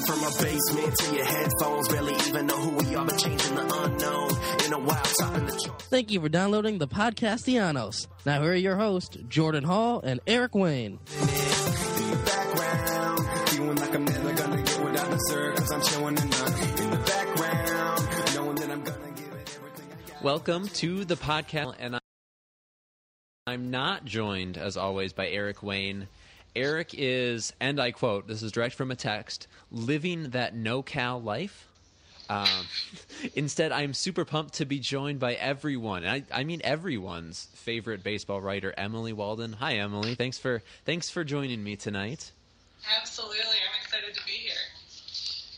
And from our basement to your headphones. Barely even know who we are, but changing the unknown. In a while, topping the charts. Thank you for downloading the Podcastellanos. Now here are your hosts, Jordan Hall and Eric Wayne. In the background, feeling like I'm never gonna get what I deserve. I'm showing enough in the background. Knowing that I'm gonna give it everything I got. Welcome to the podcast, and I'm not joined, as always, by Eric Wayne. Eric is, and I quote, this is direct from a text, living that no cal life. Um, instead, I'm super pumped to be joined by everyone. and I, I mean everyone's favorite baseball writer, Emily Waldon. Hi, Emily. Thanks for thanks for joining me tonight. Absolutely. I'm excited to be here.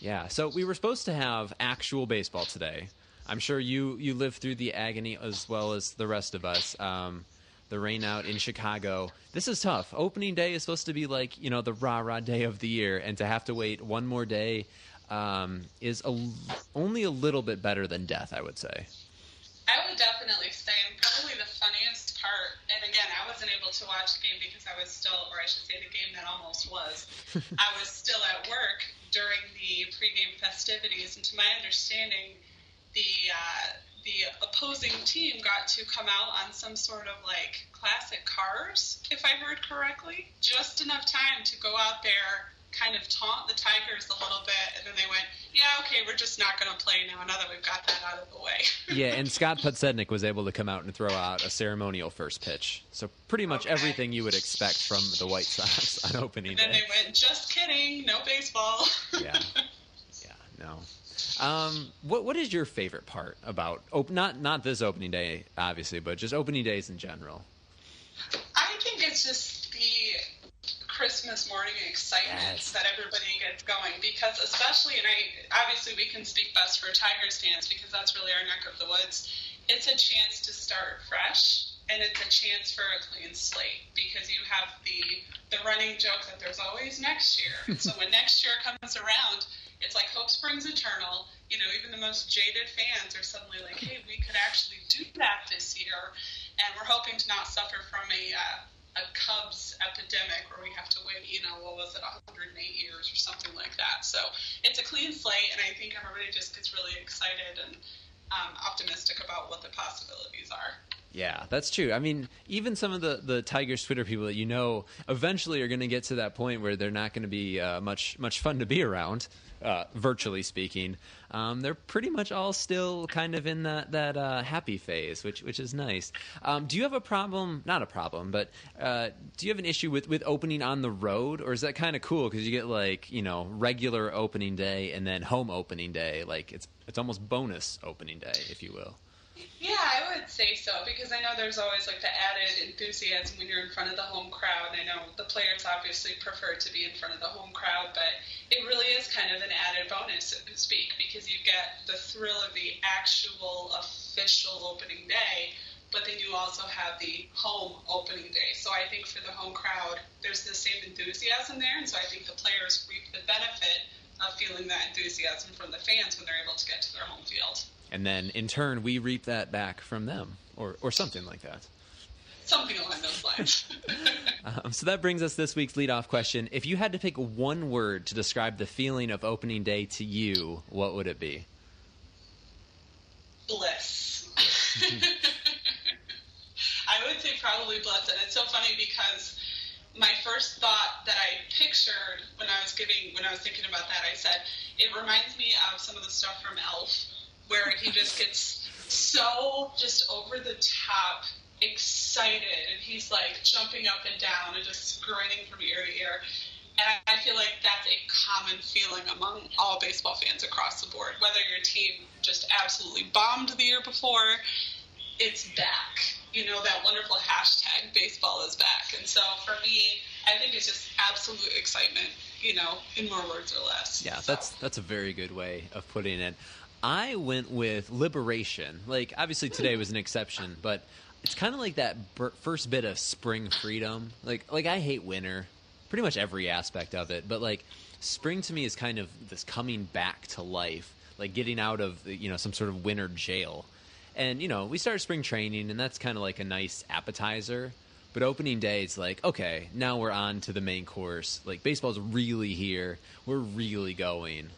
Yeah, so we were supposed to have actual baseball today. I'm sure you you lived through the agony as well as the rest of us. Um, the rain out in Chicago. This is tough. Opening day is supposed to be like you know the rah rah day of the year, and to have to wait one more day um, is a, only a little bit better than death, I would say. I would definitely say, and probably the funniest part, and again, I wasn't able to watch the game because I was still, or I should say the game that almost was, I was still at work during the pregame festivities, and to my understanding, the uh, the opposing team got to come out on some sort of like classic cars, if I heard correctly, just enough time to go out there, kind of taunt the Tigers a little bit, and then they went, "Yeah, okay, we're just not going to play now. Now that we've got that out of the way." Yeah, and Scott Podsednik was able to come out and throw out a ceremonial first pitch. So pretty much Okay. everything you would expect from the White Sox on opening day. And then day. they went, "Just kidding, no baseball." yeah, yeah, no. Um, what what is your favorite part about op- not not this opening day, obviously, but just opening days in general? I think it's just the Christmas morning excitement Yes. that everybody gets going because especially and I obviously we can speak best for Tigers fans because that's really our neck of the woods. It's a chance to start fresh and it's a chance for a clean slate because you have the the running joke that there's always next year. So when next year comes around, it's like hope springs eternal. You know, even the most jaded fans are suddenly like, hey, we could actually do that this year. And we're hoping to not suffer from a uh, a Cubs epidemic where we have to wait, you know, what was it, 108 years or something like that. So it's a clean slate, and I think everybody just gets really excited and um, optimistic about what the possibilities are. Yeah, that's true. I mean, even some of the the Tigers Twitter people that you know eventually are going to get to that point where they're not going to be uh, much much fun to be around, uh, virtually speaking. Um, they're pretty much all still kind of in that that uh, happy phase, which which is nice. Um, do you have a problem? Not a problem, but uh, do you have an issue with with opening on the road, or is that kind of cool because you get like you know regular opening day and then home opening day? Like it's it's almost bonus opening day, if you will. Yeah, I would say so because I know there's always like the added enthusiasm when you're in front of the home crowd. I know the players obviously prefer to be in front of the home crowd, but it really is kind of an added bonus, so to speak, because you get the thrill of the actual official opening day, but then you also have the home opening day. So I think for the home crowd, there's the same enthusiasm there, and so I think the players reap the benefit of feeling that enthusiasm from the fans when they're able to get to their home field. And then in turn we reap that back from them or or something like that. Something along those lines. um, so that brings us this week's leadoff question. If you had to pick one word to describe the feeling of opening day to you what would it be? Bliss. I would say probably bliss, and it's so funny because my first thought that I pictured when I was giving when I was thinking about that, I said it reminds me of some of the stuff from Elf, where he just gets so just over the top excited and he's like jumping up and down and just grinning from ear to ear. And I feel like that's a common feeling among all baseball fans across the board. Whether your team just absolutely bombed the year before, it's back. You know, that wonderful hashtag, baseball is back. And so for me, I think it's just absolute excitement, you know, in more words or less. Yeah, So- that's that's a very good way of putting it. I went with liberation. Like obviously today was an exception, but it's kind of like that ber- first bit of spring freedom. Like like I hate winter, pretty much every aspect of it, but like spring to me is kind of this coming back to life, like getting out of you know some sort of winter jail. And you know, we start spring training, and that's kind of like a nice appetizer. But opening day, it's like, okay, now we're on to the main course. Like baseball's really here. We're really going.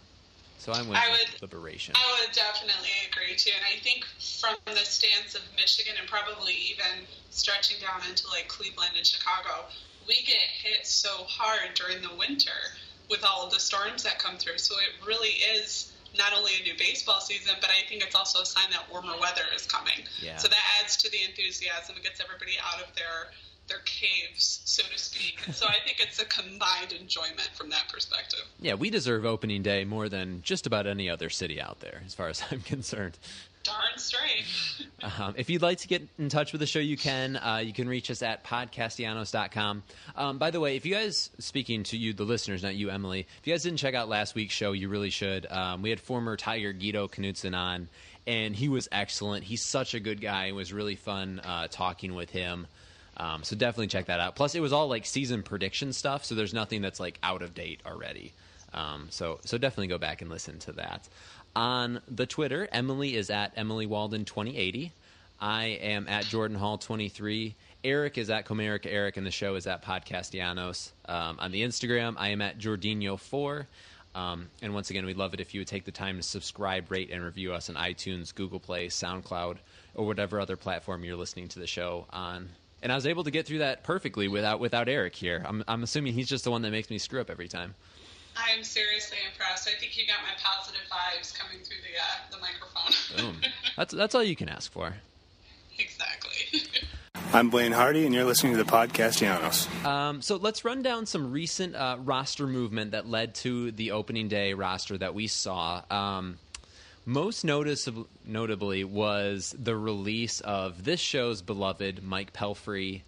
So I went I would- liberation. I would definitely agree too, and I think from the stance of Michigan and probably even stretching down into like Cleveland and Chicago, we get hit so hard during the winter with all of the storms that come through. So it really is not only a new baseball season, but I think it's also a sign that warmer weather is coming. Yeah. So that adds to the enthusiasm. It gets everybody out of their their caves, so to speak. So I think it's a combined enjoyment from that perspective. yeah, we deserve opening day more than just about any other city out there, as far as I'm concerned. Darn straight. Um, if you'd like to get in touch with the show, you can. Uh, you can reach us at podcastellanos.com. Um, by the way, if you guys, speaking to you, the listeners, not you, Emily, if you guys didn't check out last week's show, you really should. Um, we had former Tiger Guido Knudson on, and he was excellent. He's such a good guy. It was really fun uh, talking with him. Um, so definitely check that out. Plus, it was all like season prediction stuff, so there's nothing that's like out of date already. Um, so so definitely go back and listen to that. On the Twitter, Emily is at Emily Waldon 2080. I am at Jordan Hall 23. Eric is at Comerica Eric, and the show is at Podcastellanos. Um, on the Instagram, I am at Jordinho4. Um, and once again, we'd love it if you would take the time to subscribe, rate, and review us on iTunes, Google Play, SoundCloud, or whatever other platform you're listening to the show on. And I was able to get through that perfectly without without Eric here. I'm, I'm assuming he's just the one that makes me screw up every time. I am seriously impressed. I think you got my positive vibes coming through the uh, the microphone. Boom. That's that's all you can ask for. exactly. I'm Blaine Hardy, and you're listening to the podcast Podcastellanos. Um, so let's run down some recent uh, roster movement that led to the opening day roster that we saw. Um, most noticeab- notably was the release of this show's beloved Mike Pelfrey.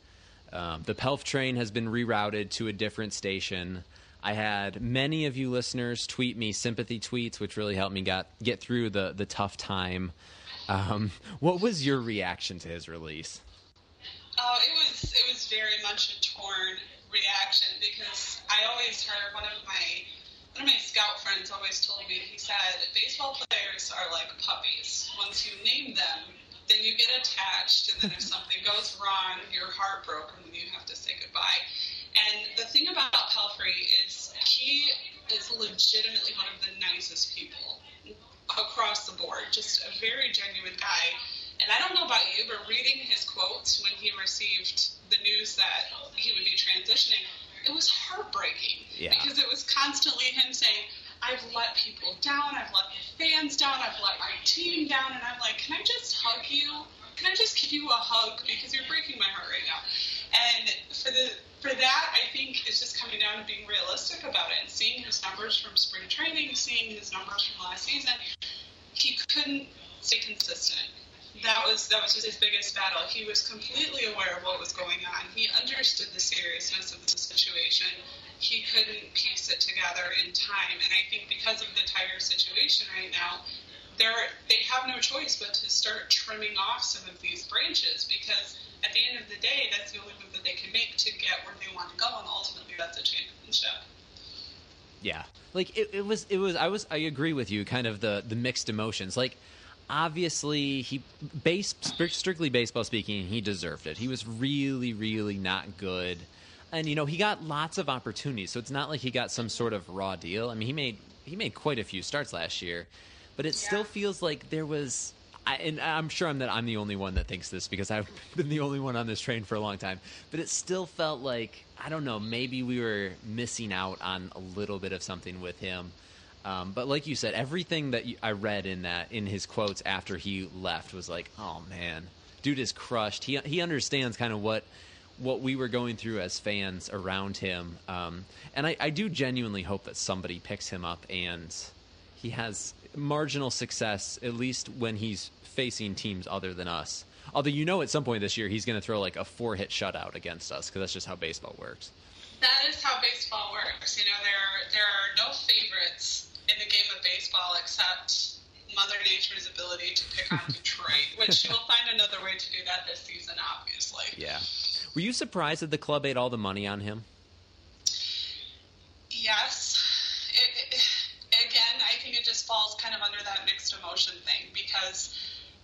Um, the Pelf train has been rerouted to a different station. I had many of you listeners tweet me sympathy tweets, which really helped me got, get through the, the tough time. Um, what was your reaction to his release? Oh, it was it was very much a torn reaction because I always heard one of my one of my scout friends always told me he said baseball players are like puppies. Once you name them, then you get attached, and then if something goes wrong, you're heartbroken when you have to say goodbye. And the thing about Pelfrey is he is legitimately one of the nicest people across the board. Just a very genuine guy. And I don't know about you, but reading his quotes when he received the news that he would be transitioning, it was heartbreaking. Yeah. Because it was constantly him saying, I've let people down, I've let the fans down, I've let my team down, and I'm like, can I just hug you? Can I just give you a hug because you're breaking my heart right now? And for the for that, I think it's just coming down to being realistic about it and seeing his numbers from spring training, seeing his numbers from last season. He couldn't stay consistent. That was that was his biggest battle. He was completely aware of what was going on. He understood the seriousness of the situation. He couldn't piece it together in time. And I think because of the Tiger situation right now, they're they have no choice but to start trimming off some of these branches because at the end of the day, that's the only move that they can make to get where they want to go, and ultimately, that's a championship. Yeah, like it, it was. It was. I was. I agree with you. Kind of the the mixed emotions. Like obviously, he base strictly baseball speaking, he deserved it. He was really, really not good, and you know he got lots of opportunities. So it's not like he got some sort of raw deal. I mean, he made he made quite a few starts last year, but it still feels like there was. I, and I'm sure I'm that I'm the only one that thinks this because I've been the only one on this train for a long time. But it still felt like I don't know. Maybe we were missing out on a little bit of something with him. Um, but like you said, everything that I read in that in his quotes after he left was like, oh man, dude is crushed. He he understands kind of what what we were going through as fans around him. Um, and I, I do genuinely hope that somebody picks him up and he has marginal success, at least when he's facing teams other than us. Although you know at some point this year he's going to throw like a four hit shutout against us because that's just how baseball works. That is how baseball works. You know, there are, there are no favorites in the game of baseball except Mother Nature's ability to pick on Detroit, which she will find another way to do that this season, obviously. Yeah. Were you surprised that the club ate all the money on him? Yes. It, it, again, I think it just falls kind of under that mixed emotion thing because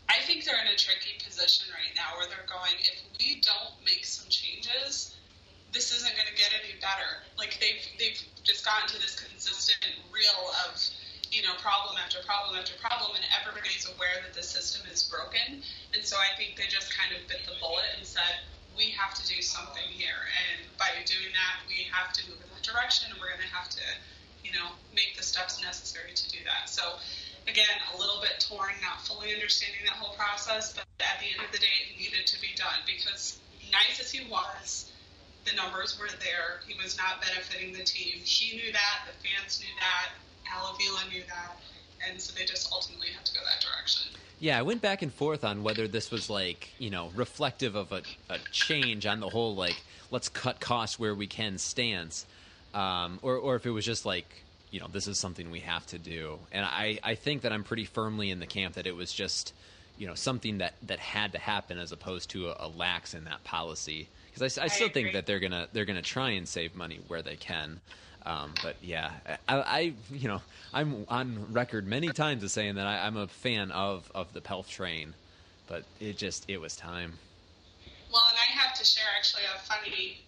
I think they're in a tricky position right now where they're going, if we don't make some changes, this isn't going to get any better. Like they've they've just gotten to this consistent reel of you know problem after problem after problem, and everybody's aware that the system is broken. And so I think they just kind of bit the bullet and said, we have to do something here, and by doing that, we have to move in that direction, and we're going to have to you know make the steps necessary to do that. So again, a little bit torn, not fully understanding that whole process, but at the end of the day, it needed to be done because nice as he was, the numbers were there. He was not benefiting the team. He knew that. The fans knew that. Al Avila knew that. And so they just ultimately had to go that direction. Yeah, I went back and forth on whether this was like, you know, reflective of a, a change on the whole, like, let's cut costs where we can stance, um, or, or if it was just like, you know, this is something we have to do. And I, I think that I'm pretty firmly in the camp that it was just, you know, something that, that had to happen as opposed to a, a lax in that policy. Because I, I, still think that they're gonna they're gonna try and save money where they can. Um, but yeah, I, I, you know I'm on record many times as saying that I, am a fan of of the Pelf train, but it just it was time. Well, and I have to share actually a funny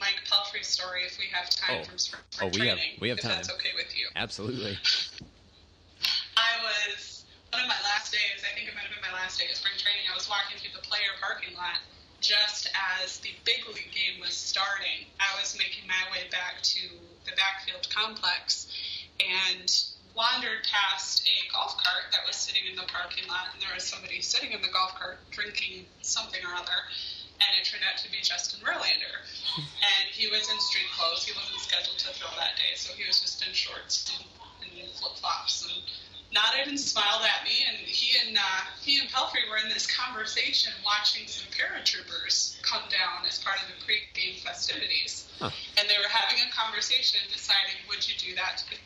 Mike Pelfrey story if we have time Oh. from spring Oh, we training. have- we have if time. that's okay with you. Absolutely. I was one of my last days. I think it might have been my last day of spring training. I was walking through the player parking lot just as the big league game was starting. I was making my way back to the backfield complex and wandered past a golf cart that was sitting in the parking lot, and there was somebody sitting in the golf cart drinking something or other. And it turned out to be Justin Verlander. And he was in street clothes. He wasn't scheduled to throw that day, so he was just in shorts and, and flip flops and nodded and smiled at me. And he and uh, he and Pelfrey were in this conversation watching some paratroopers come down as part of the pre-game festivities. And they were having a conversation deciding would you do that to,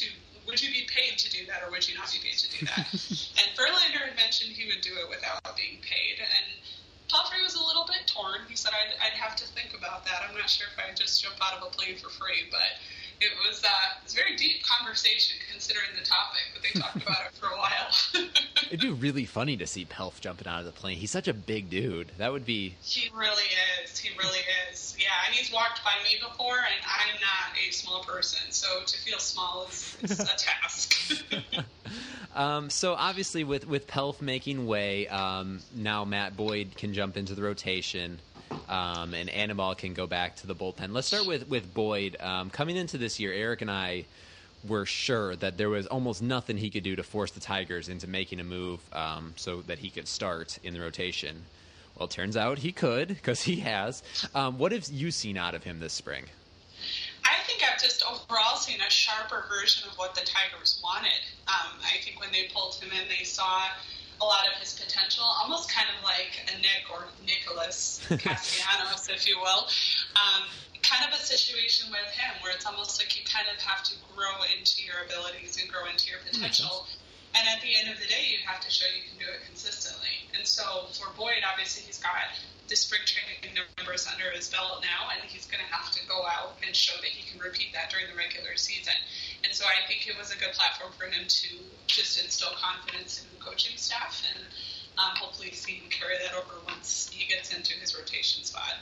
to would you be paid to do that or would you not be paid to do that? and Verlander had mentioned he would do it without being paid. And Pelfrey was a little bit torn. He said, I'd, I'd have to think about that. I'm not sure if I'd just jump out of a plane for free, but it was, uh, it was a very deep conversation considering the topic, but they talked about it for a while. It'd be really funny to see Pelf jumping out of the plane. He's such a big dude. That would be. he really is. He really is. Yeah, and he's walked by me before, and I'm not a small person, so to feel small is, is a task. Um, so obviously, with with Pelf making way, um, now Matt Boyd can jump into the rotation, um, and Anibal can go back to the bullpen. Let's start with with Boyd. Um, coming into this year, Eric and I were sure that there was almost nothing he could do to force the Tigers into making a move um, so that he could start in the rotation. Well, it turns out he could because he has. Um, what have you seen out of him this spring? I think I've just overall seen a sharper version of what the Tigers wanted. Um, I think when they pulled him in, they saw a lot of his potential, almost kind of like a Nick or Nicholas Castellanos, if you will. Um, kind of a situation with him where it's almost like you kind of have to grow into your abilities and grow into your potential. And at the end of the day, you have to show you can do it consistently. And so for Boyd, obviously, he's got the spring training numbers under his belt now, and he's going to have to go out and show that he can repeat that during the regular season. And so I think it was a good platform for him to just instill confidence in the coaching staff and um, hopefully see him carry that over once he gets into his rotation spot.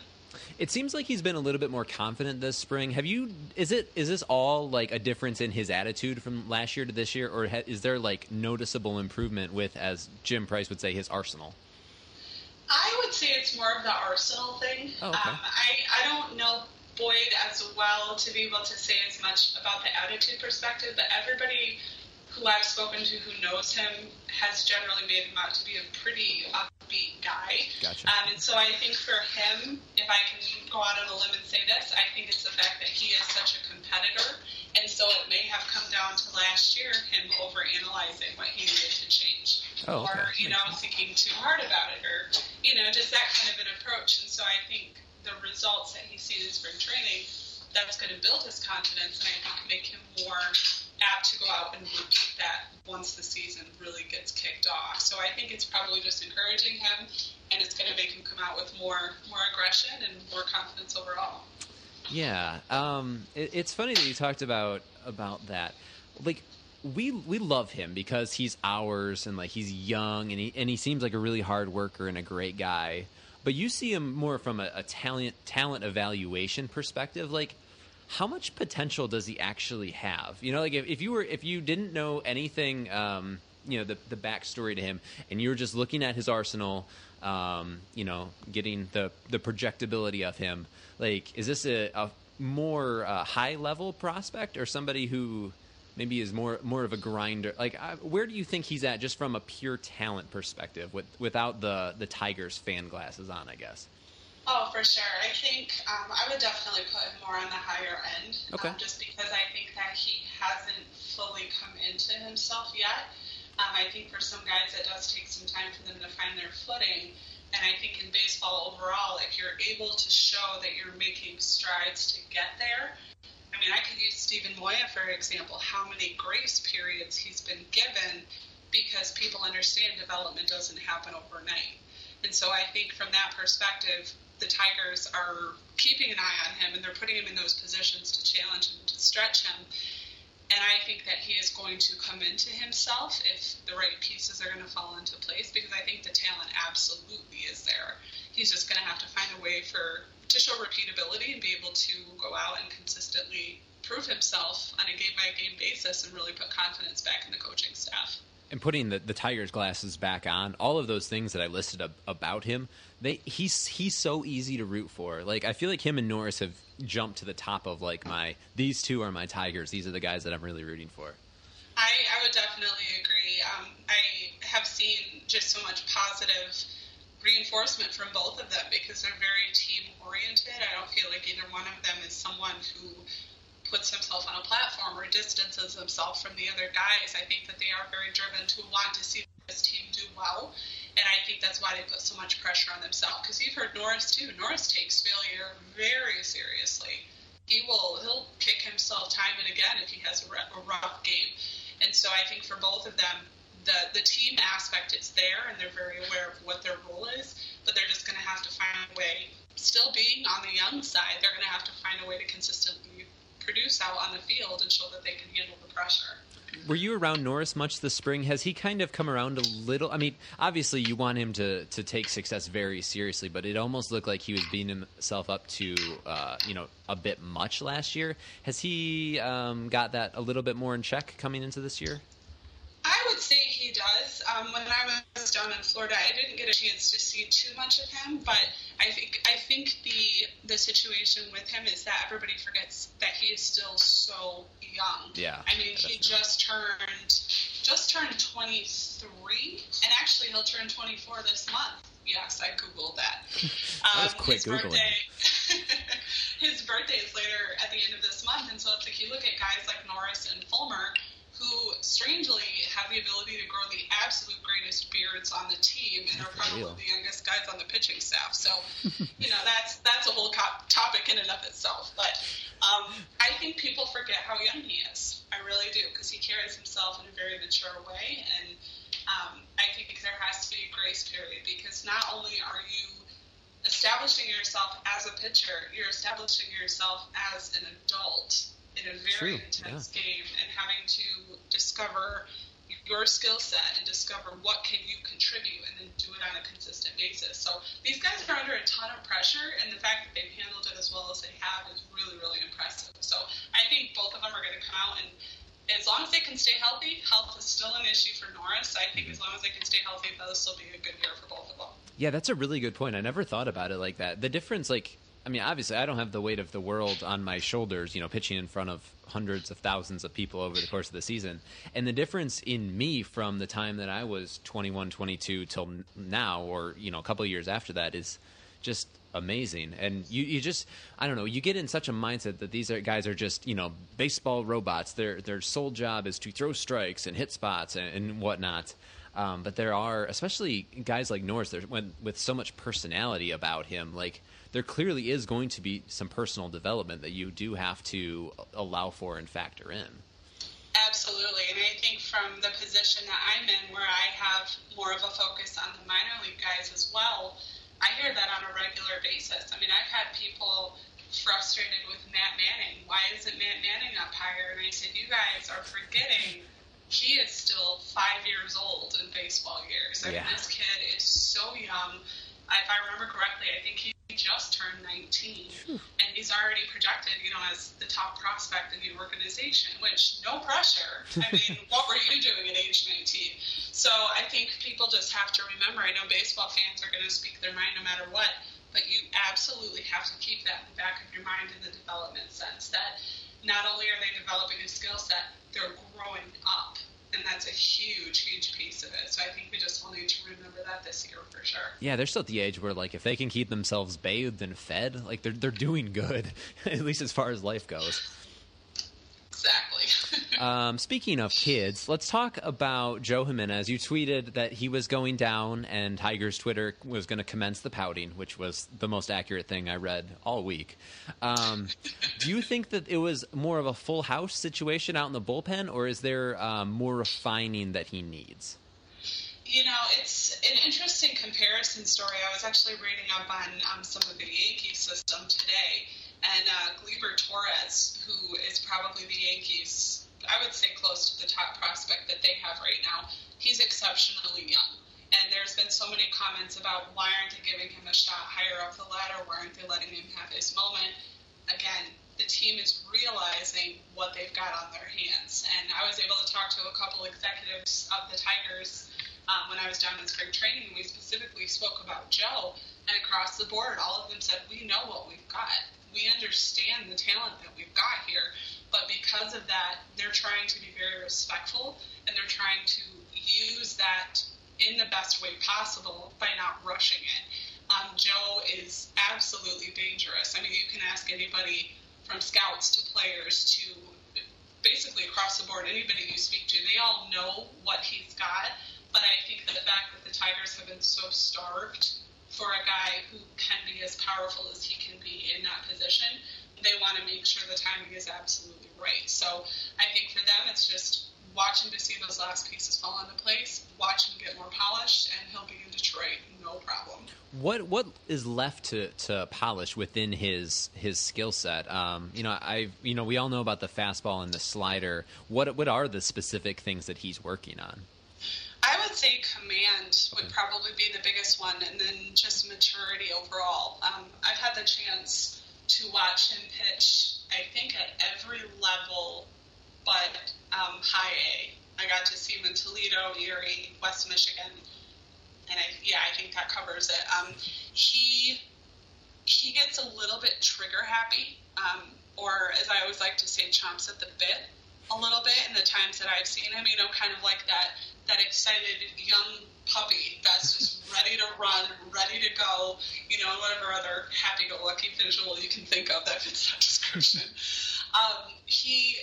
It seems like he's been a little bit more confident this spring. Have you? Is it? Is this all like a difference in his attitude from last year to this year, or ha- is there like noticeable improvement with, as Jim Price would say, his arsenal? I would say it's more of the Arsenal thing. Oh, okay. um, I, I don't know Boyd as well to be able to say as much about the attitude perspective, but everybody who I've spoken to who knows him has generally made him out to be a pretty upbeat guy. Gotcha. Um, and so I think for him, if I can go out on a limb and say this, I think it's the fact that he is such a competitor. And so it may have come down to last year him overanalyzing what he needed to change. Oh, okay. Or, you know, thinking too hard about it or, you know, just that kind of an approach. And so I think the results that he sees in spring training, that's going to build his confidence and I think make him more apt to go out and repeat that once the season really gets kicked off. So I think it's probably just encouraging him and it's going to make him come out with more more aggression and more confidence overall. Yeah, um, it, it's funny that you talked about about that. Like, we we love him because he's ours and like he's young and he and he seems like a really hard worker and a great guy. But you see him more from a, a talent talent evaluation perspective. Like, how much potential does he actually have? You know, like if, if you were if you didn't know anything, um, you know, the the backstory to him, and you were just looking at his arsenal, um, you know, getting the the projectability of him. Like, is this a, a more uh, high level prospect or somebody who maybe is more more of a grinder? Like, I, where do you think he's at, just from a pure talent perspective, with, without the the Tigers fan glasses on? I guess. Oh, for sure. I think um, I would definitely put him more on the higher end. Okay. Um, just because I think that he hasn't fully come into himself yet. Um, I think for some guys it does take some time for them to find their footing. And I think in baseball overall, if you're able to show that you're making strides to get there, I mean, I could use Steven Moya for example. How many grace periods he's been given because people understand development doesn't happen overnight. And so I think from that perspective, the Tigers are keeping an eye on him and they're putting him in those positions to challenge him, to stretch him. And I think that he is going to come into himself if the right pieces are going to fall into place because I think the talent absolutely is there. He's just going to have to find a way for to show repeatability and be able to go out and consistently prove himself on a game by game basis and really put confidence back in the coaching staff and putting the, the Tigers glasses back on, all of those things that I listed ab- about him, they he's he's so easy to root for. Like I feel like him and Norris have jumped to the top of like my these two are my Tigers. These are the guys that I'm really rooting for. I, I would definitely agree. Um, I have seen just so much positive reinforcement from both of them because they're very team oriented. I don't feel like either one of them is someone who puts himself on a platform or distances himself from the other guys. I think that they are very driven to want to see this team do well. And I think that's why they put so much pressure on themselves. Because you've heard Norris too. Norris takes failure very seriously. He will he'll kick himself time and again if he has a, a rough game. And so I think for both of them, the the team aspect is there, and they're very aware of what their role is. But they're just going to have to find a way. Still being on the young side, they're going to have to find a way to consistently produce out on the field and show that they can handle the pressure. Were you around Norris much this spring? Has he kind of come around a little? I mean, obviously you want him to to take success very seriously, but it almost looked like he was beating himself up to uh, you know a bit much last year. Has he um, got that a little bit more in check coming into this year? I would say he does. Um, when I was down in Florida, I didn't get a chance to see too much of him, but I think I think the the situation with him is that everybody forgets that he is still so young. Yeah, I mean, he just turned just turned 23, and actually he'll turn 24 this month. Yes, I googled that. that Um, quick his googling. birthday, his birthday is later at the end of this month, and so it's like you look at guys like Norris and Fulmer, who strangely have the ability to grow the absolute greatest beards on the team, and are probably real. the youngest guys on the pitching staff. So, you know, that's that's a whole co- topic in and of itself. But um, I think people forget how young he is. I really do, because he carries himself in a very mature way, and um, I think there has to be a grace period because not only are you establishing yourself as a pitcher, you're establishing yourself as an adult in a very True, intense game and having to discover your skill set and discover what can you contribute and then do it on a consistent basis. So these guys are under a ton of pressure and the fact that they've handled it as well as they have is really, really impressive. So I think both of them are going to come out and as long as they can stay healthy, health is still an issue for Norris. I think as mm-hmm. long as they can stay healthy, that'll still be a good year for both of them. Yeah, that's a really good point. I never thought about it like that. The difference, like, I mean, obviously, I don't have the weight of the world on my shoulders, you know, pitching in front of hundreds of thousands of people over the course of the season. And the difference in me from the time that I was 21, 22 till now, or, you know, a couple years after that, is just amazing. And you, you just, I don't know, you get in such a mindset that these are, guys are just, you know, baseball robots. Their, their sole job is to throw strikes and hit spots and, and whatnot. Um, but there are, especially guys like Norris, there's, when, with so much personality about him, like, there clearly is going to be some personal development that you do have to allow for and factor in. Absolutely, and I think from the position that I'm in, where I have more of a focus on the minor league guys as well, I hear that on a regular basis. I mean, I've had people frustrated with Matt Manning. Why isn't Matt Manning up higher? And I said, you guys are forgetting he is still five years old in baseball years. I mean, Yeah. this kid is so young. If I remember correctly, I think he just turned 19, and he's already projected, you know, as the top prospect in the organization. Which, no pressure. I mean, what were you doing at age 19? So I think people just have to remember. I know baseball fans are going to speak their mind no matter what, but you absolutely have to keep that in the back of your mind in the development sense that not only are they developing a skill set, they're growing up. And that's a huge, huge piece of it. So I think we just need to remember that this year for sure. Yeah, they're still at the age where, like, if they can keep themselves bathed and fed, like, they're, they're doing good, at least as far as life goes. Exactly. Um, speaking of kids, let's talk about Joe Jimenez. You tweeted that he was going down, and Tiger's Twitter was going to commence the pouting, which was the most accurate thing I read all week. Um, do you think that it was more of a full house situation out in the bullpen, or is there um, more refining that he needs? You know, it's an interesting comparison story. I was actually reading up on um, some of the Yankee system today, and uh, Gleyber Torres, who is probably the Yankees, I would say close to the top prospect that they have right now, he's exceptionally young. And there's been so many comments about why aren't they giving him a shot higher up the ladder? Why aren't they letting him have his moment? Again, the team is realizing what they've got on their hands. And I was able to talk to a couple executives of the Tigers um, when I was down in spring training, we specifically spoke about Joe. And across the board, all of them said, We know what we've got. We understand the talent that we've got here. But because of that, they're trying to be very respectful and they're trying to use that in the best way possible by not rushing it. Um, Joe is absolutely dangerous. I mean, you can ask anybody from scouts to players to basically across the board, anybody you speak to, they all know what he's got. But I think that the fact that the Tigers have been so starved for a guy who can be as powerful as he can be in that position, they want to make sure the timing is absolutely right. So I think for them, it's just watching to see those last pieces fall into place, watch him get more polished, and he'll be in Detroit, no problem. What what is left to, to polish within his his skill set? Um, you know, I you know we all know about the fastball and the slider. What what are the specific things that he's working on? Would say command would probably be the biggest one, and then just maturity overall. Um, I've had the chance to watch him pitch, I think, at every level but um, high A. I got to see him in Toledo, Erie, West Michigan, and I, yeah, I think that covers it. Um, he he gets a little bit trigger happy, um, or as I always like to say, chomps at the bit a little bit in the times that I've seen him. You know, kind of like that that excited young puppy that's just ready to run, ready to go. You know, whatever other happy-go-lucky visual you can think of that fits that description. Um, he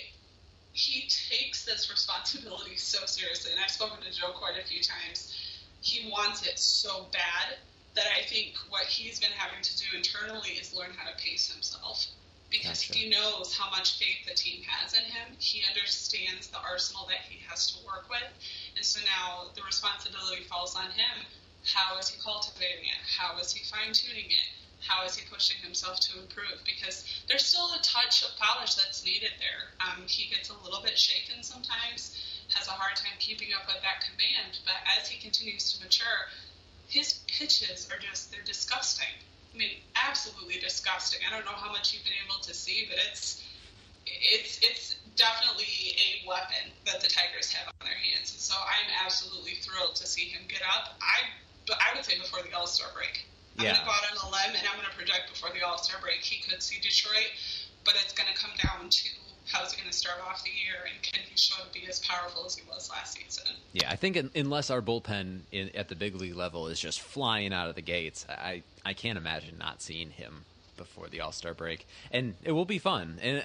he takes this responsibility so seriously, and I've spoken to Joe quite a few times. He wants it so bad that I think what he's been having to do internally is learn how to pace himself because Gotcha. he knows how much faith the team has in him. He understands the arsenal that he has to work with, and so now the responsibility falls on him. How is he cultivating it? How is he fine tuning it? How is he pushing himself to improve? Because there's still a touch of polish that's needed there. Um, he gets a little bit shaken sometimes, has a hard time keeping up with that command, but as he continues to mature, his pitches are just, they're disgusting. I mean, absolutely disgusting. I don't know how much you've been able to see, but it's, it's, it's definitely a weapon that the Tigers have on their hands. And so I'm absolutely thrilled to see him get up. I, I would say before the All Star break. I'm Yeah. to go out on a limb and I'm going to project before the All Star break he could see Detroit, but it's going to come down to how's he going to start off the year and can he show to be as powerful as he was last season. Yeah, I think un- unless our bullpen in, at the big league level is just flying out of the gates, I I can't imagine not seeing him before the All Star break, and it will be fun. And uh,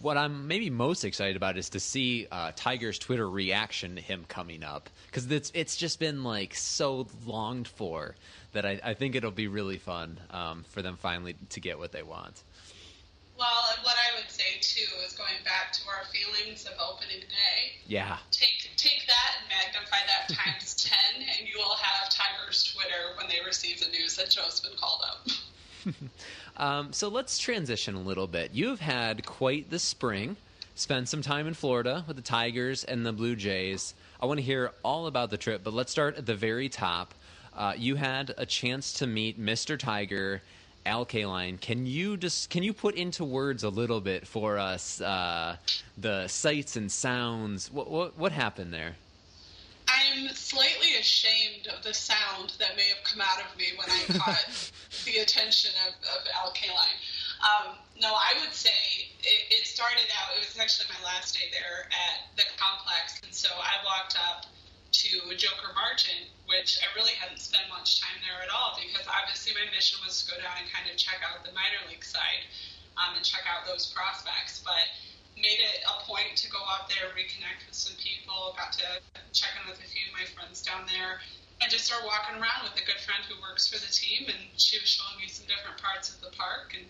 what I'm maybe most excited about is to see uh, Tiger's Twitter reaction to him coming up because it's it's just been like so longed for that I, I think it'll be really fun um, for them finally to get what they want. Well, and what I would say too is going back to our feelings of opening day. Yeah, Take take that and magnify that times ten, and you will have Tigers Twitter when they receive the news that Joe's been called up. Um, so let's transition a little bit. You've had quite the spring. Spent some time in Florida with the Tigers and the Blue Jays. I want to hear all about the trip, but let's start at the very top. Uh, you had a chance to meet Mr. Tiger, Al Kaline. Can you just can you put into words a little bit for us uh, the sights and sounds? What, what what happened there? I'm slightly ashamed of the sound that may have come out of me when I caught the attention of, of Al Kaline. Um, no, I would say it, it started out, it was actually my last day there at the complex. And so I walked up to Joker Marchant, which I really hadn't spent much time there at all because obviously my mission was to go down and kind of check out the minor league side um, and check out those prospects. But made it a point to go out there, reconnect with some people, got to check in with a few of my friends down there, and just started walking around with a good friend who works for the team, and she was showing me some different parts of the park, and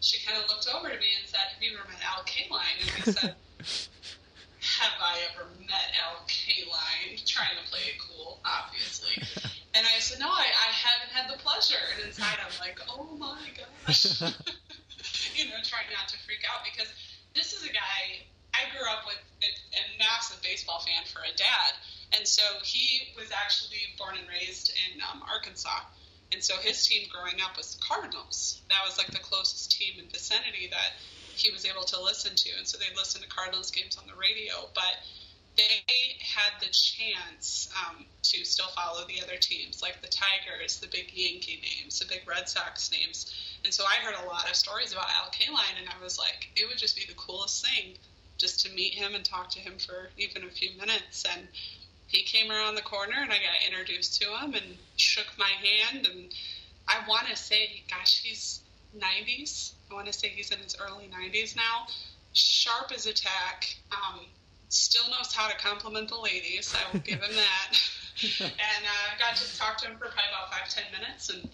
she kind of looked over to me and said, "Have you ever met Al Kaline?" And I said, "Have I ever met Al Kaline?" Trying to play it cool, obviously. And I said, "No, I, I haven't had the pleasure." And inside, I'm like, "Oh my gosh." you know, trying not to freak out because this is a guy I grew up with a, a massive baseball fan for a dad, and so he was actually born and raised in um, Arkansas, and so his team growing up was the Cardinals. That was like the closest team in vicinity that he was able to listen to, and so they listened to Cardinals games on the radio, but they had the chance um, to still follow the other teams, like the Tigers, the big Yankee names, the big Red Sox names. And so I heard a lot of stories about Al Kaline, and I was like, it would just be the coolest thing just to meet him and talk to him for even a few minutes. And he came around the corner, and I got introduced to him and shook my hand. And I want to say, gosh, he's 90s. I want to say he's in his early 90s now. Sharp as a tack. Um, still knows how to compliment the ladies. I will give him that. and uh, got to talk to him for probably about five, ten minutes, and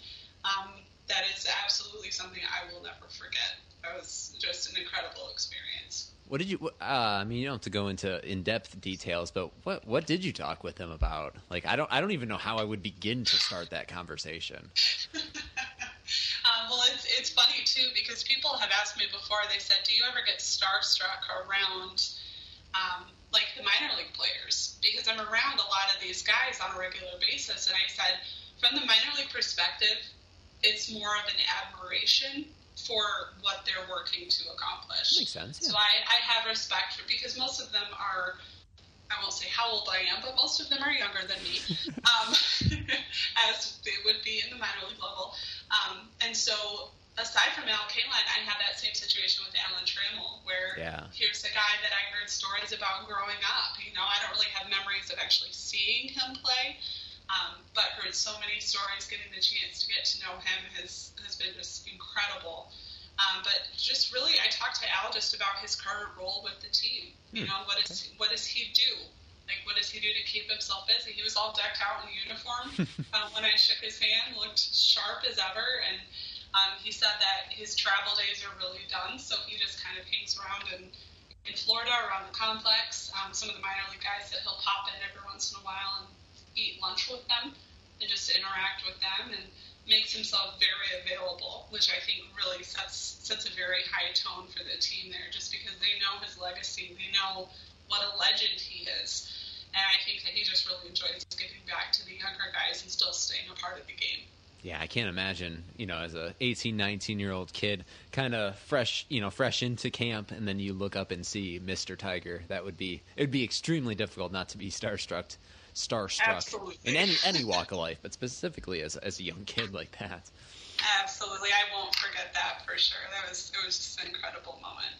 um, that is absolutely something I will never forget. It was just an incredible experience. What did you? Uh, I mean, you don't have to go into in-depth details, but what what did you talk with him about? Like, I don't I don't even know how I would begin to start that conversation. Um, well, it's, it's funny too because people have asked me before. They said, "Do you ever get starstruck around um, like the minor league players?" Because I'm around a lot of these guys on a regular basis, and I said, from the minor league perspective, it's more of an admiration for what they're working to accomplish. Makes sense, So. I, I have respect for because most of them are. I won't say how old I am, but most of them are younger than me, um, as they would be in the minor league level. Um, and so, aside from Al Kaline, I had that same situation with Alan Trammell, where Yeah. here's a guy that I heard stories about growing up. You know, I don't really have memories of actually seeing him play, um, but heard so many stories. Getting the chance to get to know him has has been just incredible. Um, but just really, I talked to Al just about his current role with the team. You know, what is what does he do? Like, what does he do to keep himself busy? He was all decked out in uniform um, when I shook his hand, looked sharp as ever, and um, he said that his travel days are really done, so he just kind of hangs around in, in Florida around the complex. Um, some of the minor league guys that he'll pop in every once in a while and eat lunch with them and just interact with them and makes himself very available, which I think really sets sets a very high tone for the team there, just because they know his legacy, they know what a legend he is, and I think that he just really enjoys giving back to the younger guys and still staying a part of the game. Yeah, I can't imagine, you know, as a 18, 19 year old kid, kind of fresh, you know, fresh into camp, and then you look up and see Mr. Tiger. That would be, it would be extremely difficult not to be starstruck, starstruck Absolutely. in any any walk of life, but specifically as as a young kid like that. Absolutely, I won't forget that for sure. That was it was just an incredible moment.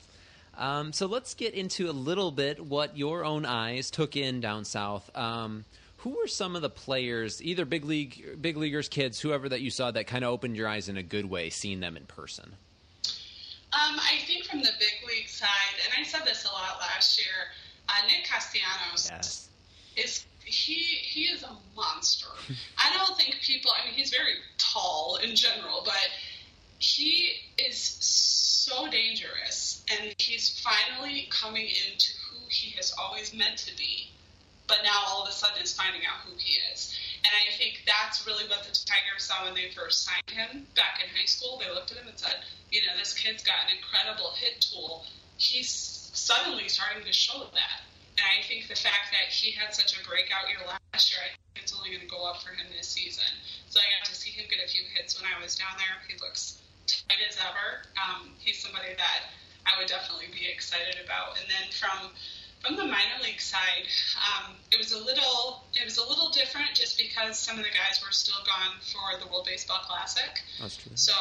Um, so let's get into a little bit what your own eyes took in down south. Um, who were some of the players, either big league, big leaguers, kids, whoever that you saw that kind of opened your eyes in a good way, seeing them in person? Um, I think from the big league side, and I said this a lot last year, uh, Nick Castellanos Yes. is he he is a monster. I don't think people. I mean, he's very tall in general, but he is so dangerous, and he's finally coming into who he has always meant to be. But now all of a sudden is finding out who he is. And I think that's really what the Tigers saw when they first signed him back in high school. They looked at him and said, you know, this kid's got an incredible hit tool. He's suddenly starting to show that. And I think the fact that he had such a breakout year last year, I think it's only going to go up for him this season. So I got to see him get a few hits when I was down there. He looks tight as ever. Um, he's somebody that I would definitely be excited about. And then from from the minor league side, um, it was a little it was a little different just because some of the guys were still gone for the World Baseball Classic. That's true. So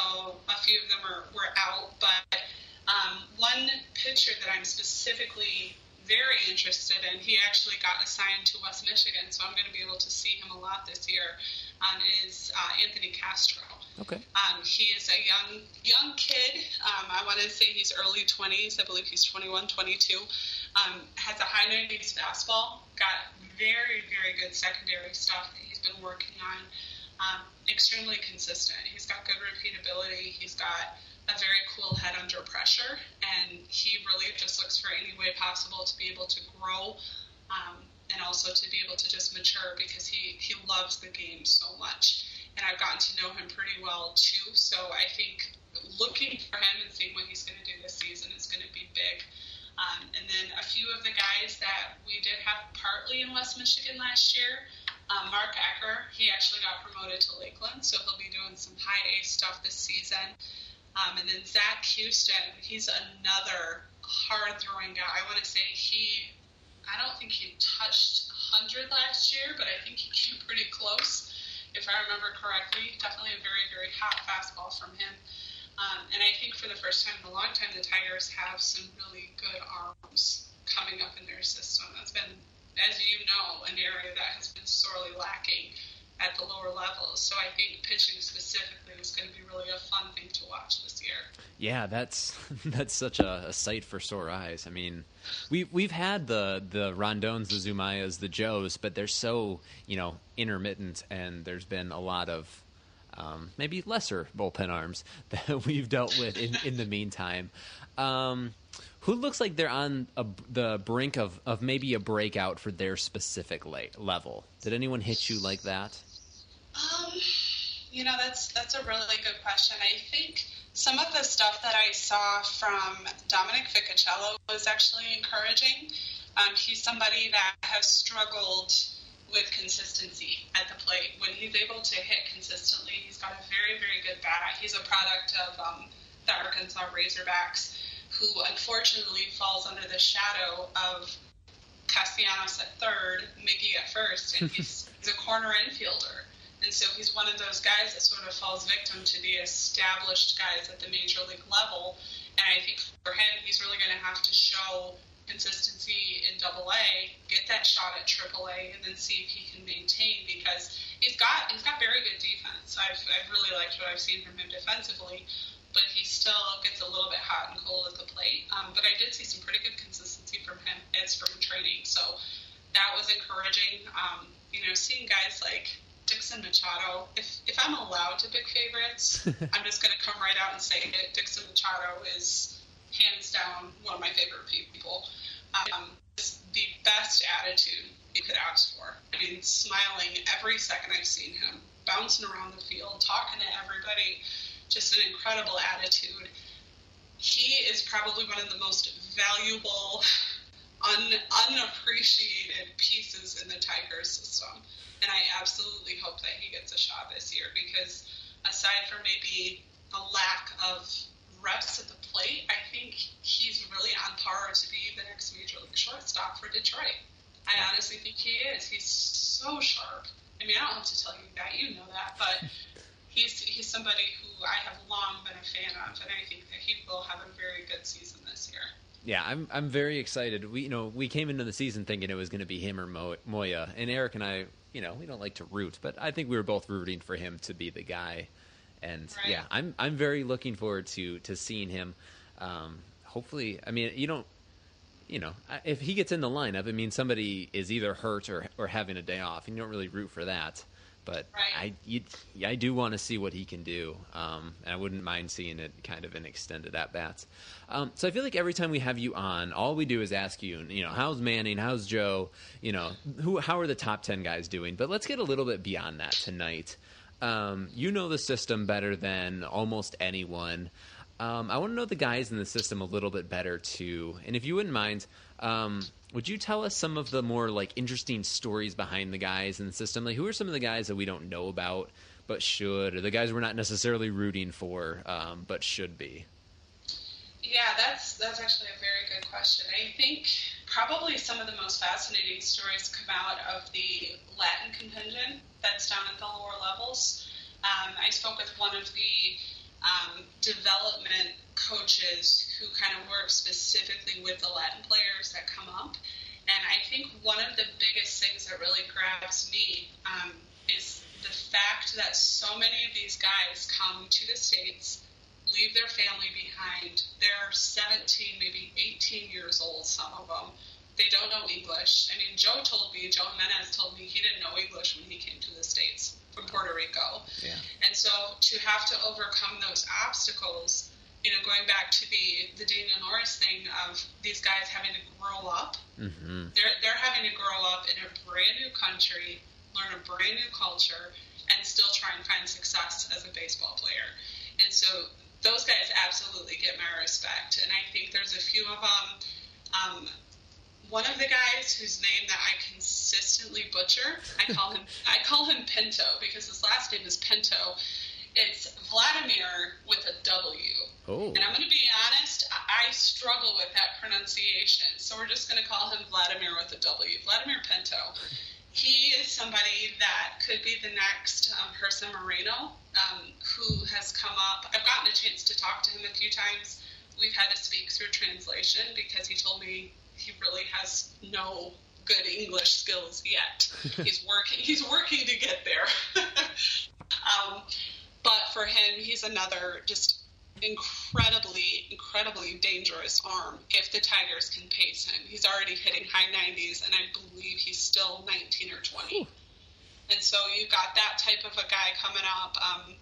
a few of them are, were out, but um, one pitcher that I'm specifically very interested in, he actually got assigned to West Michigan, so I'm going to be able to see him a lot this year, um, is uh, Anthony Castro. Okay. Um, he is a young young kid. Um, I want to say he's early 20s. I believe he's 21, 22. Um, has a high 90s fastball. Got very, very good secondary stuff that he's been working on. Um, extremely consistent. He's got good repeatability. He's got a very cool head under pressure, and he really just looks for any way possible to be able to grow um, and also to be able to just mature because he, he loves the game so much. And I've gotten to know him pretty well too, so I think looking for him and seeing what he's going to do this season is going to be big. Um, and then a few of the guys that we did have partly in West Michigan last year. Um, Mark Ecker, he actually got promoted to Lakeland, so he'll be doing some high A stuff this season. Um, and then Zac Houston, he's another hard throwing guy. I want to say he, I don't think he touched 100 last year, but I think he came pretty close, if I remember correctly. Definitely a very, very hot fastball from him. Um, and I think for the first time in a long time, the Tigers have some really good arms coming up in their system. That's been, as you know, an area that has been sorely lacking at the lower levels. So I think pitching specifically is going to be really a fun thing to watch this year. Yeah, that's that's such a, a sight for sore eyes. I mean, we we've had the the Rondones, the Zumayas, the Joes, but they're so you know intermittent, and there's been a lot of um, maybe lesser bullpen arms that we've dealt with in in the meantime. Um, who looks like they're on a, the brink of, of maybe a breakout for their specific level? Did anyone hit you like that? Um, you know, that's that's a really good question. I think some of the stuff that I saw from Dominic Ficociello was actually encouraging. Um, he's somebody that has struggled with consistency at the plate. When he's able to hit consistently, he's got a very, very good bat. He's a product of um, the Arkansas Razorbacks, who unfortunately falls under the shadow of Castellanos at third, Miggy at first, and he's, he's a corner infielder. And so he's one of those guys that sort of falls victim to the established guys at the major league level. And I think for him, he's really going to have to show consistency in double A, get that shot at triple A, and then see if he can maintain because he's got he's got very good defense. I've, I've really liked what I've seen from him defensively, but he still gets a little bit hot and cold at the plate. Um, but I did see some pretty good consistency from him as from training, so that was encouraging. Um, you know, seeing guys like Dixon Machado. If if I'm allowed to pick favorites, I'm just going to come right out and say it. Dixon Machado is hands down one of my favorite people. Um, the best attitude you could ask for. I mean, smiling every second I've seen him. bouncing around the field, talking to everybody, just an incredible attitude. He is probably one of the most valuable, un, unappreciated pieces in the Tigers system. And I absolutely hope that he gets a shot this year because aside from maybe a lack of reps at the plate, I think he's really on par to be the next major league shortstop for Detroit. I honestly think he is. He's so sharp. I mean, I don't have to tell you that. You know that, but he's he's somebody who I have long been a fan of, and I think that he will have a very good season this year. Yeah, I'm I'm very excited. We you know we came into the season thinking it was going to be him or Mo- Moya, and Eric and I, you know, we don't like to root, but I think we were both rooting for him to be the guy. And Right. yeah, I'm I'm very looking forward to to seeing him. Um, hopefully, I mean, you don't, you know, if he gets in the lineup, it means somebody is either hurt or or having a day off, and you don't really root for that. But Right. I you, I do want to see what he can do, um, and I wouldn't mind seeing it kind of in extended at bats. Um, so I feel like every time we have you on, all we do is ask you, you know, how's Manning, how's Joe, you know, who, how are the top ten guys doing? But let's get a little bit beyond that tonight. Um, you know the system better than almost anyone. Um, I want to know the guys in the system a little bit better too. And if you wouldn't mind, um, would you tell us some of the more like interesting stories behind the guys in the system? Like, who are some of the guys that we don't know about but should, or the guys we're not necessarily rooting for um, but should be? Yeah, that's that's actually a very good question. I think probably some of the most fascinating stories come out of the Latin contingent that's down at the lower levels. Um, I spoke with one of the um, development coaches who kind of work specifically with the Latin players that come up. And I think one of the biggest things that really grabs me um, is the fact that so many of these guys come to the States, leave their family behind. They're 17, maybe 18 years old, some of them. They don't know English. I mean, Joe told me, Joe Jimenez told me he didn't know English when he came to the States from Puerto Rico. Yeah. And so to have to overcome those obstacles, you know, going back to the the Daniel Norris thing of these guys having to grow up, Mm-hmm. they're they're having to grow up in a brand new country, learn a brand new culture, and still try and find success as a baseball player. And so those guys absolutely get my respect, and I think there's a few of them. Um, one of the guys whose name that I consistently butcher, I call him I call him Pinto because his last name is Pinto. It's Vladimir with a W. Oh. And I'm going to be honest, I struggle with that pronunciation. So we're just going to call him Vladimir with a W. Vladimir Pinto. He is somebody that could be the next um, Gerson Moreno, um, who has come up. I've gotten a chance to talk to him a few times. We've had to speak through translation because he told me he really has no good English skills yet. he's working. He's working to get there. um, but for him, he's another just incredibly, incredibly dangerous arm if the Tigers can pace him. He's already hitting high 90s, and I believe he's still 19 or 20. And so you've got that type of a guy coming up. Um,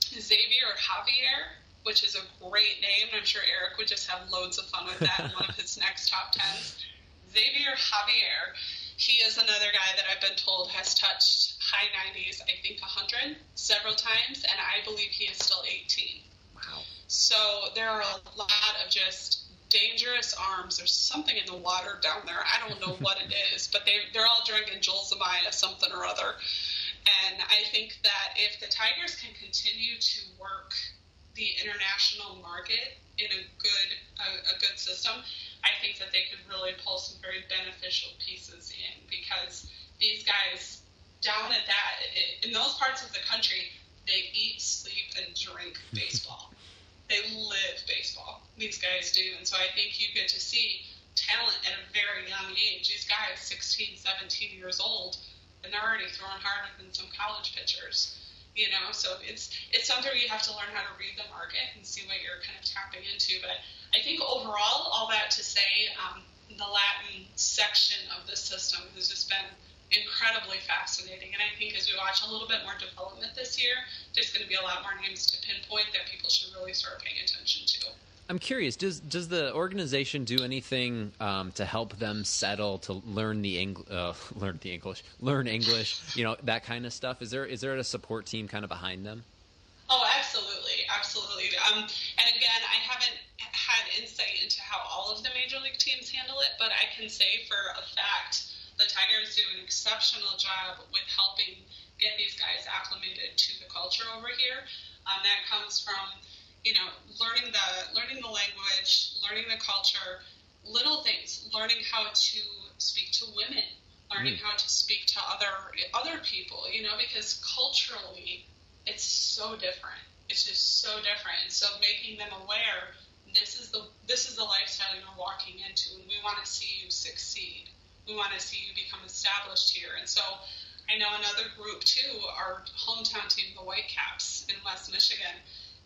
Xavier Javier, which is a great name. I'm sure Eric would just have loads of fun with that in one of his next top tens. Xavier Javier, he is another guy that I've been told has touched high 90s, I think 100 several times, and I believe he is still 18. Wow. So there are a lot of just dangerous arms. There's something in the water down there. I don't know what it is, but they they're all drinking Joel Zumaya something or other. And I think that if the Tigers can continue to work the international market in a good a, a good system, I think that they could really pull some very beneficial pieces in because these guys down at that in those parts of the country, they eat, sleep, and drink baseball. they live baseball. These guys do, and so I think you get to see talent at a very young age. These guys, 16, 17 years old, and they're already throwing harder than some college pitchers. You know, so it's it's something you have to learn how to read the market and see what you're kind of tapping into. But I think overall, all that to say, um, the Latin section of the system has just been incredibly fascinating. And I think as we watch a little bit more development this year, there's going to be a lot more names to pinpoint that people should really start paying attention to. I'm curious. Does does the organization do anything um, to help them settle to learn the Eng- uh, learn the English, learn English? You know that kind of stuff. Is there is there a support team kind of behind them? Oh, absolutely, absolutely. Um, and again, I haven't had insight into how all of the major league teams handle it, but I can say for a fact the Tigers do an exceptional job with helping get these guys acclimated to the culture over here. Um, that comes from you know learning the learning the language, learning the culture, little things, learning how to speak to women, learning hmm. how to speak to other other people. You know, because culturally it's so different. It's just so different. And so making them aware this is the this is the lifestyle you're walking into, and we want to see you succeed. We want to see you become established here. And so I know another group too, our hometown team, the Whitecaps in West Michigan.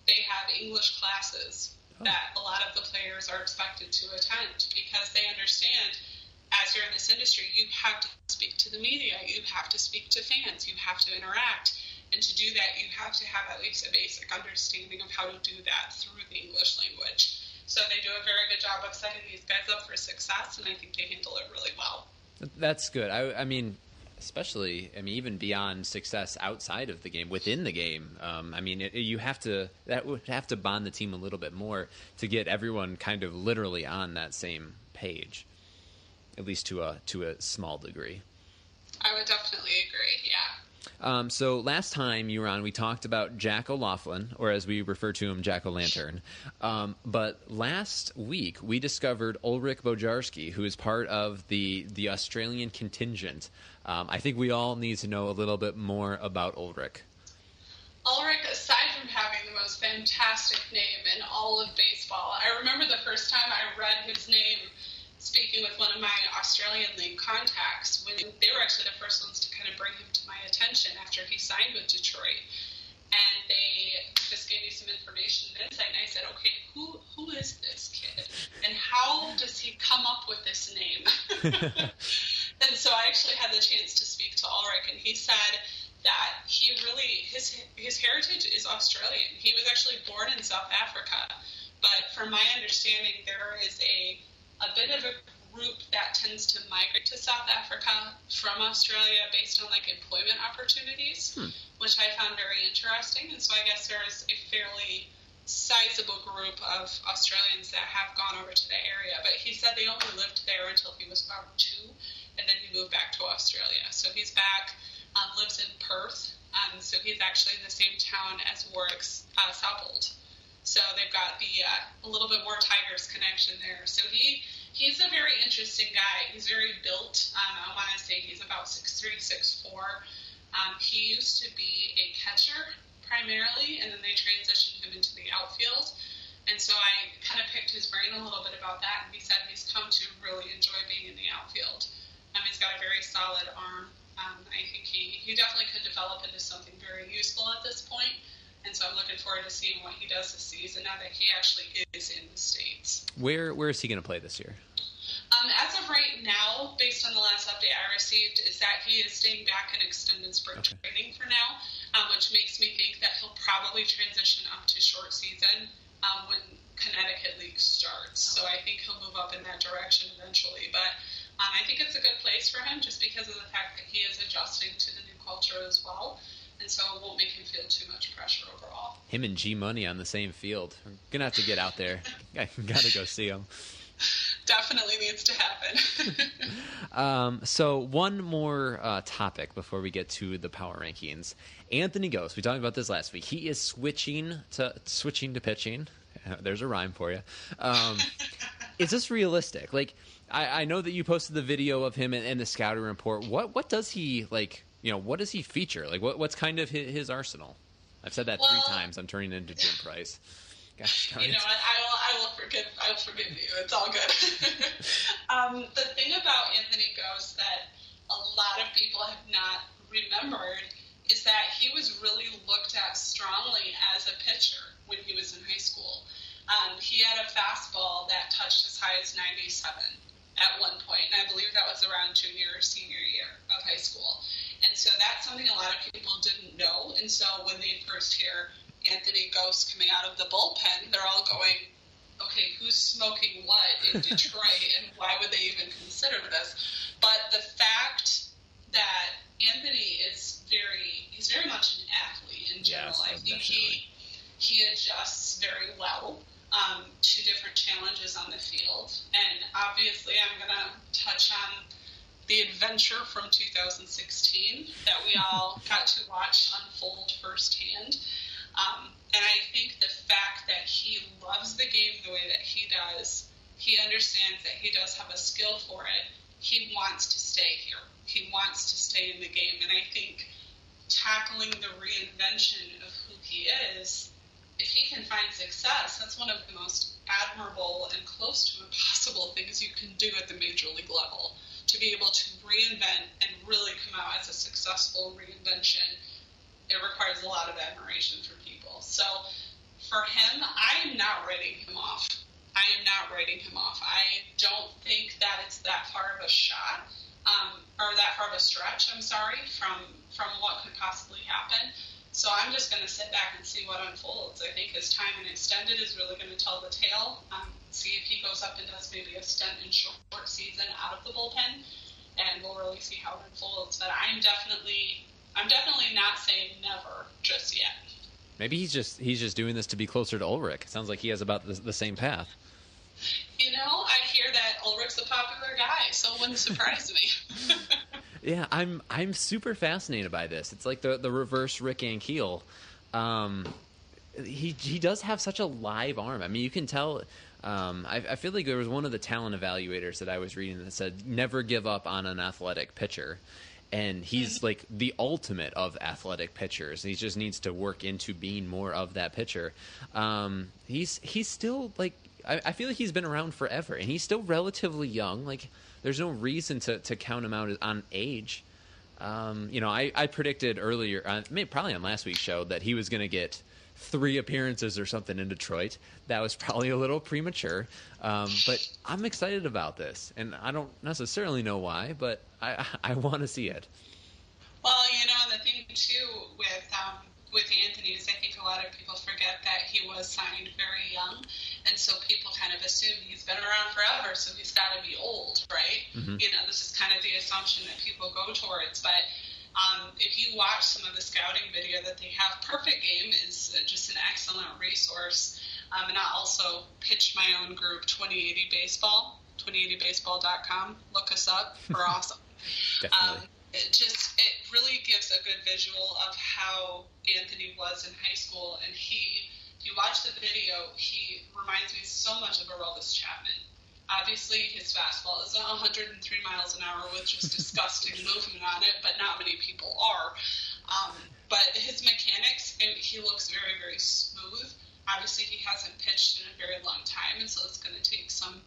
They have English classes oh. that a lot of the players are expected to attend because they understand as you're in this industry, you have to speak to the media, you have to speak to fans, you have to interact. And to do that, you have to have at least a basic understanding of how to do that through the English language. So they do a very good job of setting these guys up for success, and I think they handle it really well. That's good. I, I mean, especially, I mean, even beyond success outside of the game, within the game. Um, I mean, it, you have to that would have to bond the team a little bit more to get everyone kind of literally on that same page, at least to a to a small degree. I would definitely agree. Yeah. Um, so last time you were on, we talked about Jack O'Loughlin, or as we refer to him, Jack O'Lantern. Um, but last week we discovered Ulrich Bojarski, who is part of the the Australian contingent. Um, I think we all need to know a little bit more about Ulrich. Ulrich, aside from having the most fantastic name in all of baseball, I remember the first time I read his name speaking with one of my Australian League contacts when they were actually the first ones to kind of bring him to my attention after he signed with Detroit. And they just gave me some information and insight, and I said, okay, who who is this kid, and how does he come up with this name? and so I actually had the chance to speak to Ulrich, and he said that he really his his heritage is Australian. He was actually born in South Africa, but from my understanding, there is a a bit of a group that tends to migrate to South Africa from Australia based on like employment opportunities, Hmm. which I found very interesting. And so I guess there's a fairly sizable group of Australians that have gone over to the area. But he said they only lived there until he was about two, and then he moved back to Australia. So he's back, um, lives in Perth. Um, so he's actually in the same town as Warwick's uh. So they've got the uh, a little bit more Tigers connection there. So he he's a very interesting guy. He's very built. Um, I want to say he's about six three, six four. Um, he used to be a catcher primarily, and then they transitioned him into the outfield. And so I kind of picked his brain a little bit about that, and he said he's come to really enjoy being in the outfield. Um, he's got a very solid arm. Um, I think he, he definitely could develop into something very useful at this point. And so I'm looking forward to seeing what he does this season now that he actually is in the States. Where where is he going to play this year? Um, as of right now, based on the last update I received, is that he is staying back in extended spring Okay. training for now, um, which makes me think that he'll probably transition up to short season um, when Connecticut League starts. So I think he'll move up in that direction eventually. But um, I think it's a good place for him just because of the fact that he is adjusting to the new culture as well. And so it won't make him feel too much pressure overall. Him and G Money on the same field. We're gonna have to get out there. I gotta go see him. Definitely needs to happen. Um, so one more uh, topic before we get to the power rankings. Anthony Gose. We talked about this last week. He is switching to switching to pitching. There's a rhyme for you. Um, is this realistic? Like, I, I know that you posted the video of him and, and the scouting report. What what does he like? You know, what does he feature? Like, what what's kind of his, his arsenal? I've said that Well- three times. I'm turning into Jim Price. Gosh darn You know what? I will. I will forgive. I will forgive you. It's all good. um, the thing about Anthony Gose that a lot of people have not remembered is that he was really looked at strongly as a pitcher when he was in high school. Um, he had a fastball that touched as high as 97 at one point, and I believe that was around junior or senior year of high school. And so that's something a lot of people didn't know. And so when they first hear Anthony Gose coming out of the bullpen, they're all going, okay, who's smoking what in Detroit and why would they even consider this? But the fact that Anthony is very, he's very much an athlete in general. Yes, I think definitely. he, he adjusts very well um, to different challenges on the field. And obviously, I'm going to touch on the adventure from 2016 that we all got to watch unfold firsthand. Um, and I think the fact that he loves the game the way that he does, he understands that he does have a skill for it. He wants to stay here. He wants to stay in the game. And I think tackling the reinvention of who he is, if he can find success, that's one of the most admirable and close to impossible things you can do at the major league level. To be able to reinvent and really come out as a successful reinvention, it requires a lot of admiration for people. So for him, I am not writing him off. I am not writing him off. I don't think that it's that far of a shot, um, or that far of a stretch. I'm sorry from from what could possibly happen. So I'm just going to sit back and see what unfolds. I think his time in extended is really going to tell the tale. Um, see if he goes up and does maybe a stint in short season out of the bullpen, and we'll really see how it unfolds. But I'm definitely, I'm definitely not saying never just yet. Maybe he's just he's just doing this to be closer to Ulrich. Sounds like he has about the, the same path. You know, I hear that Ulrich's a popular guy, so it wouldn't surprise me. Yeah, I'm I'm super fascinated by this. It's like the the reverse Rick Ankiel. Um, he he does have such a live arm. I mean, you can tell. Um, I, I feel like there was one of the talent evaluators that I was reading that said never give up on an athletic pitcher, and he's like the ultimate of athletic pitchers. He just needs to work into being more of that pitcher. Um, he's he's still like I, I feel like he's been around forever, and he's still relatively young. Like there's no reason to to count him out on age. Um, you know, I, I predicted earlier, uh, probably on last week's show, that he was going to get three appearances or something in Detroit. That was probably a little premature, um, but I'm excited about this, and I don't necessarily know why, but I I want to see it. Well, you know, the thing too with um, with Anthony is I think a lot of people forget that he was signed very young, and so people kind of assume he's been around forever, so he's got to be old, right? You know, this is kind of the assumption that people go towards, but. Um, if you watch some of the scouting video that they have, Perfect Game is uh, just an excellent resource. Um, and I also pitch my own group, 2080 Baseball, 2080baseball.com. Look us up. We're awesome. Definitely. Um, it just it really gives a good visual of how Anthony was in high school, and he. If you watch the video, he reminds me so much of Aroldis Chapman. Obviously, his fastball is 103 miles an hour with just disgusting movement on it, but not many people are. Um, but his mechanics, and he looks very, very smooth. Obviously, he hasn't pitched in a very long time, and so it's going to take some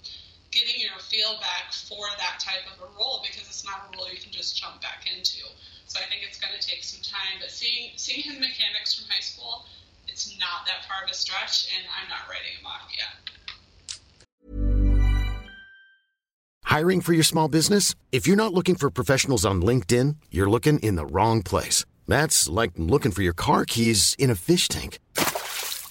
getting your feel back for that type of a role because it's not a role you can just jump back into. So I think it's going to take some time. But seeing seeing his mechanics from high school, it's not that far of a stretch, and I'm not writing him off yet. Hiring for your small business? If you're not looking for professionals on LinkedIn, you're looking in the wrong place. That's like looking for your car keys in a fish tank.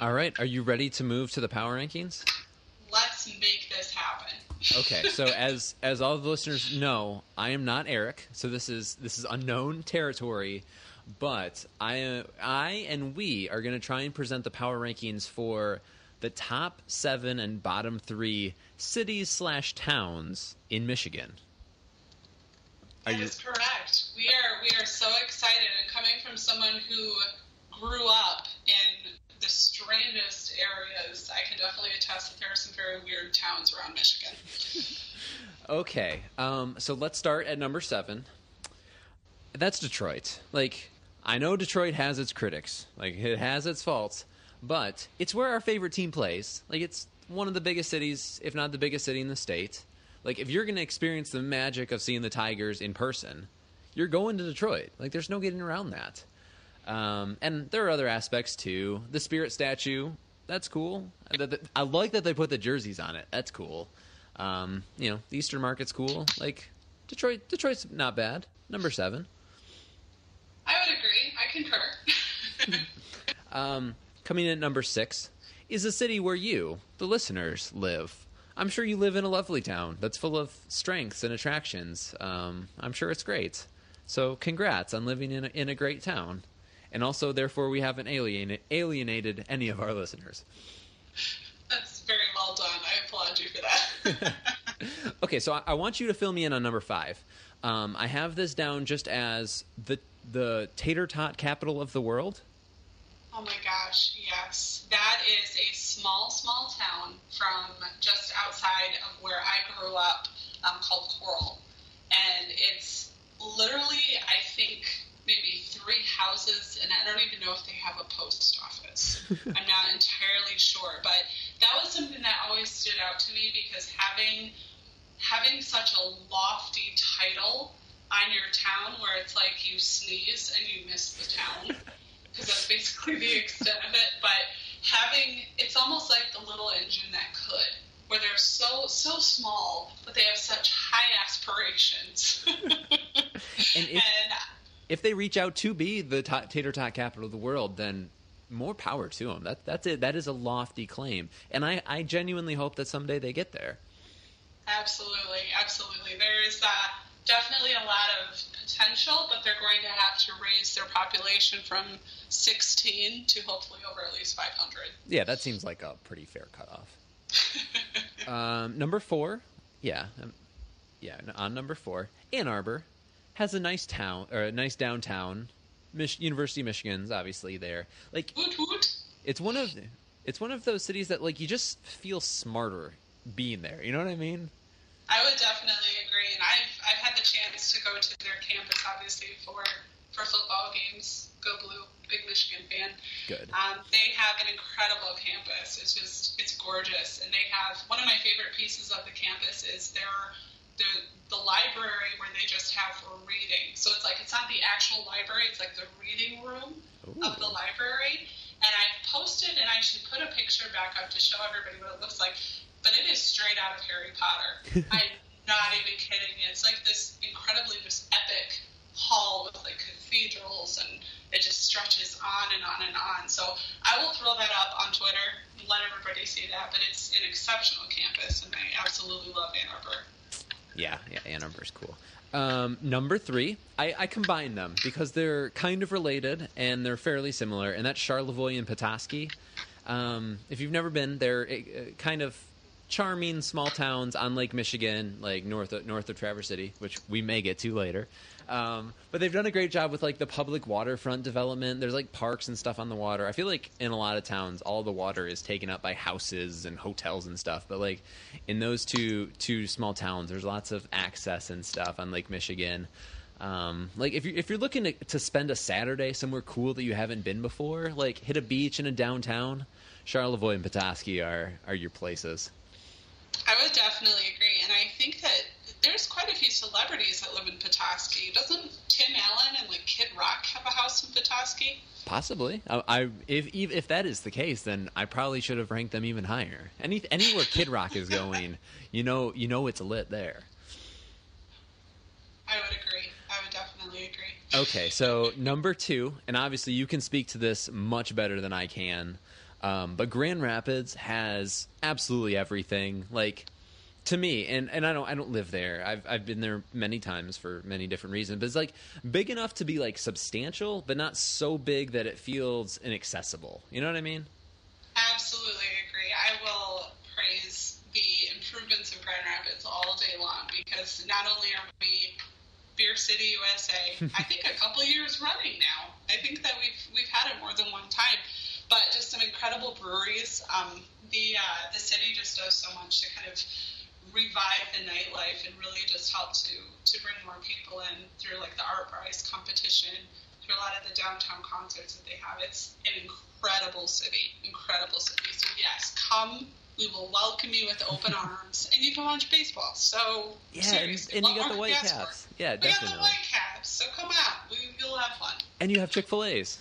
All right, are you ready to move to the power rankings? Let's make this happen. Okay, so as as all the listeners know, I am not Eric, so this is this is unknown territory. But I I and we are going to try and present the power rankings for the top seven and bottom three cities slash towns in Michigan. Are That you? is correct. We are we are so excited, and coming from someone who grew up in the strangest areas, I can definitely attest that there are some very weird towns around Michigan. Okay, um, so let's start at number seven. That's Detroit. Like, I know Detroit has its critics, like it has its faults, but it's where our favorite team plays. Like, it's one of the biggest cities, if not the biggest city in the state. Like, if you're going to experience the magic of seeing the Tigers in person, you're going to Detroit. Like, there's no getting around that. Um, and there are other aspects too. The Spirit statue, that's cool. I like that they put the jerseys on it. That's cool. Um, you know, the Eastern Market's cool. Like Detroit, Detroit's not bad. Number seven. I would agree. I concur. Um, coming in at number six is a city where you, the listeners, live. I'm sure you live in a lovely town that's full of strengths and attractions. Um, I'm sure it's great. So, congrats on living in a, in a great town. And also, therefore, we haven't alienated, alienated any of our listeners. That's very well done. I applaud you for that. Okay, so I, I want you to fill me in on number five. Um, I have this down just as the the tater tot capital of the world. Oh my gosh, yes. That is a small, small town from just outside of where I grew up um, called Coral. And it's literally, I think, maybe three houses, and I don't even know if they have a post office. I'm not entirely sure. But that was something that always stood out to me because having having such a lofty title on your town where it's like you sneeze and you miss the town because that's basically the extent of it. But having it's almost like the little engine that could, where they're so so small, but they have such high aspirations. And if, and if they reach out to be the ta- tater tot capital of the world, then more power to them. That that's it. That is a lofty claim, and I, I genuinely hope that someday they get there. absolutely, absolutely, there is uh, definitely a lot of potential, but they're going to have to raise their population from 16 to hopefully over at least 500. Yeah, that seems like a pretty fair cutoff. um, number four, yeah, um, yeah. On number four, Ann Arbor has a nice town or a nice downtown. Mich- University of Michigan's obviously there. Like Woot woot. it's one of it's one of those cities that like you just feel smarter being there. You know what I mean? I would definitely agree, and I've I've had the chance to go to their campus, obviously for for football games. Go Blue, big Michigan fan. Good. Um, they have an incredible campus. It's just it's gorgeous, and they have one of my favorite pieces of the campus is their the the library where they just have for reading. So it's like it's not the actual library; it's like the reading room of the library. And I've posted, and I should put a picture back up to show everybody what it looks like. But it is straight out of Harry Potter. I'm not even kidding. It's like this incredibly just epic hall with like cathedrals, and it just stretches on and on and on. So I will throw that up on Twitter and let everybody see that. But it's an exceptional campus, and I absolutely love Ann Arbor. Yeah, yeah, Ann Arbor's cool. Um, number three, I, I combine them because they're kind of related and they're fairly similar, and that's Charlevoix and Petoskey. Um, if you've never been, they're uh, kind of charming small towns on Lake Michigan, like north of, north of Traverse City, which we may get to later. Um, but they've done a great job with like the public waterfront development. There's like parks and stuff on the water. I feel like in a lot of towns, all the water is taken up by houses and hotels and stuff. But like in those two two small towns, there's lots of access and stuff on Lake Michigan. Um, like if you if you're looking to, to spend a Saturday somewhere cool that you haven't been before, like hit a beach in a downtown, Charlevoix and Petoskey are are your places. I would definitely agree, and I think that there's quite a few celebrities that live in Petoskey. Doesn't Tim Allen and like Kid Rock have a house in Petoskey? Possibly. I, I if, if if that is the case, then I probably should have ranked them even higher. Any anywhere Kid Rock is going, you know, you know it's lit there. I would agree. I would definitely agree. Okay, so number two, and obviously you can speak to this much better than I can, um, but Grand Rapids has absolutely everything. Like to me, and, and I don't I don't live there. I've I've been there many times for many different reasons, but it's like big enough to be like substantial, but not so big that it feels inaccessible. You know what I mean? Absolutely agree. I will praise the improvements in Grand Rapids all day long because not only are we Beer City, USA. I think a couple years running now. I think that we've we've had it more than one time. But just some incredible breweries. Um, the uh, the city just does so much to kind of revive the nightlife and really just help to to bring more people in through like the ArtPrize competition, through a lot of the downtown concerts that they have. It's an incredible city, incredible city. So yes, come. We will welcome you with open arms, and you can watch baseball. So Yeah, and, seriously, and you got the white could you ask for? caps. Yeah, We got the white caps, so come out. We, you'll have fun. And you have Chick Fil A's.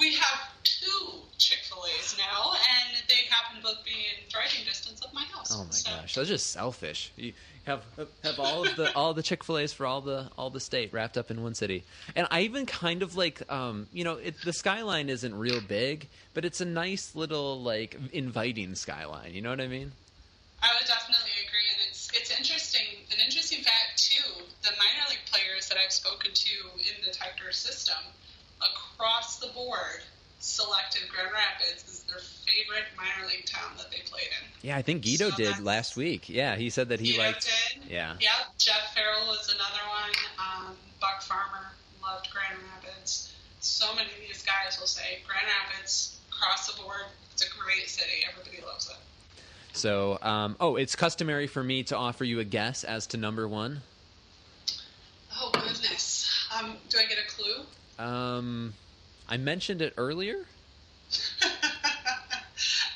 We have two Chick Fil A's now, and they happen to both be in driving distance of my house. Oh my so, gosh, that's just selfish. You have have all of the all the Chick Fil A's for all the all the state wrapped up in one city. And I even kind of like, um, you know, it, the skyline isn't real big, but it's a nice little like inviting skyline. You know what I mean? I would definitely agree, and it's it's interesting. An interesting fact too: the minor league players that I've spoken to in the Tiger system, across the board, selected Grand Rapids as their favorite minor league town that they played in. Yeah, I think Guido So did last week. Yeah, he said that he Guido liked. did. Yeah. Yeah, Jeff Ferrell was another one. Um, Buck Farmer loved Grand Rapids. So many of these guys will say Grand Rapids across the board. It's a great city. Everybody loves it. So, um, oh, it's customary for me to offer you a guess as to number one. Oh goodness. Um, do I get a clue? Um, I mentioned it earlier.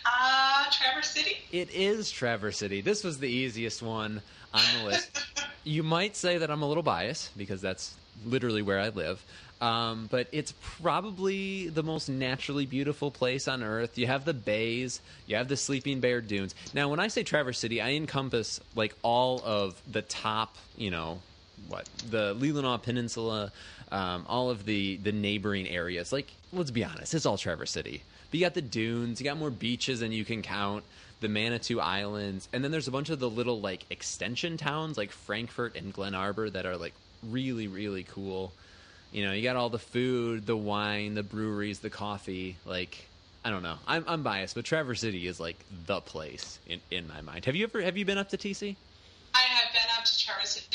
Uh, Traverse City. It is Traverse City. This was the easiest one on the list. you might say that I'm a little biased because that's literally where I live. Um, but it's probably the most naturally beautiful place on earth. You have the bays, you have the Sleeping Bear Dunes. Now, when I say Traverse City, I encompass like all of the top, you know, what the Leelanau Peninsula, um, all of the the neighboring areas. Like, let's be honest, it's all Traverse City. But you got the dunes, you got more beaches than you can count, the Manitou Islands, and then there's a bunch of the little like extension towns like Frankfort and Glen Arbor that are like really really cool. You know, you got all the food, the wine, the breweries, the coffee. Like, I don't know. I'm I'm biased, but Traverse City is like the place in in my mind. Have you ever have you been up to TC? I have been up to Traverse City.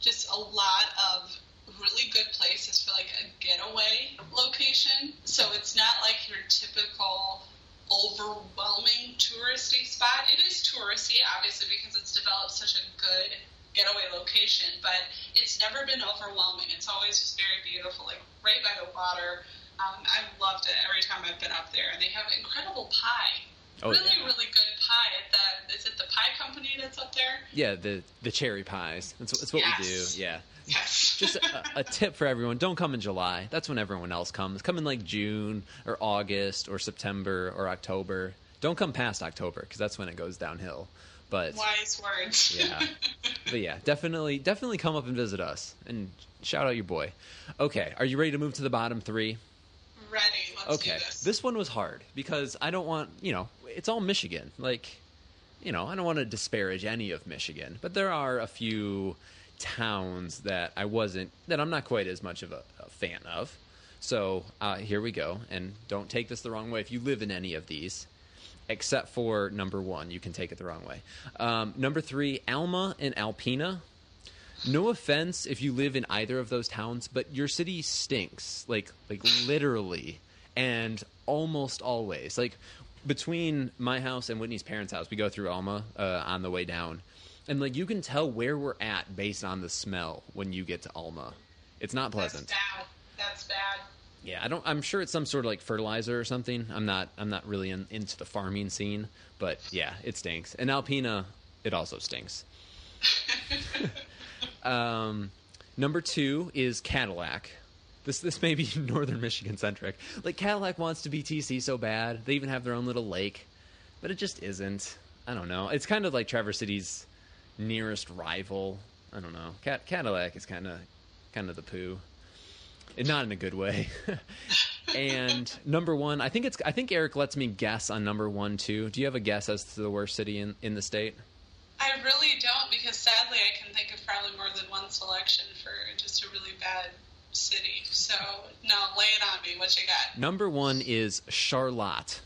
Just a lot of really good places for like a getaway location. So it's not like your typical overwhelming touristy spot. It is touristy, obviously, because it's developed such a good getaway location, but it's never been overwhelming. It's always just very beautiful, like right by the water. Um, I've loved it every time I've been up there, and they have incredible pie. Oh, really, yeah. really good pie at the. Is it the pie company that's up there? Yeah, the the cherry pies. That's, that's what we do. Yeah. Yes. Just a, a tip for everyone: don't come in July. That's when everyone else comes. Come in like June or August or September or October. Don't come past October because that's when it goes downhill. But wise words. yeah, but yeah, definitely, definitely come up and visit us and shout out your boy. Okay, are you ready to move to the bottom three? Ready. Let's okay, do this. this one was hard because I don't want you know it's all Michigan. Like, you know, I don't want to disparage any of Michigan, but there are a few towns that I wasn't that I'm not quite as much of a, a fan of. So uh, here we go, and don't take this the wrong way. If you live in any of these, except for number one, you can take it the wrong way. Um, number three, Alma and Alpena. No offense if you live in either of those towns, but your city stinks. Like like literally and almost always. Like between my house and Whitney's parents' house, we go through Alma uh, on the way down. And like you can tell where we're at based on the smell when you get to Alma. It's not pleasant. That's bad. That's bad. Yeah, I don't. I'm sure it's some sort of like fertilizer or something. I'm not. I'm not really in, into the farming scene, but yeah, it stinks. And Alpena, it also stinks. um, number two is Cadillac. This this may be Northern Michigan centric. Like Cadillac wants to be TC so bad. They even have their own little lake, but it just isn't. I don't know. It's kind of like Traverse City's nearest rival. I don't know. Cat, Cadillac is kind of kind of the poo and not in a good way. and number one, I think it's. I think Eric lets me guess on number one too. Do you have a guess as to the worst city in in the state? I really don't because sadly I can think of probably more than one selection for just a really bad city. So no, lay it on me. What you got? Number one is Charlotte,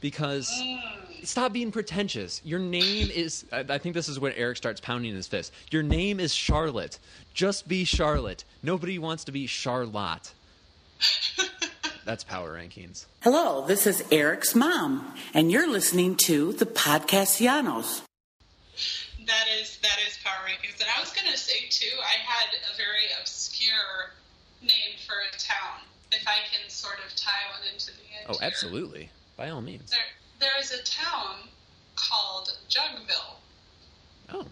because mm. stop being pretentious. Your name is. I, I think this is when Eric starts pounding his fist. Your name is Charlotte. Just be Charlotte. Nobody wants to be Charlotte. That's power rankings. Hello, this is Eric's mom, and you're listening to the Podcastellanos. That is that is power rankings. And I was gonna say too, I had a very obscure name for a town. If I can sort of tie one into the end. Oh, here. absolutely. By all means. There there is a town called Jugville Oh,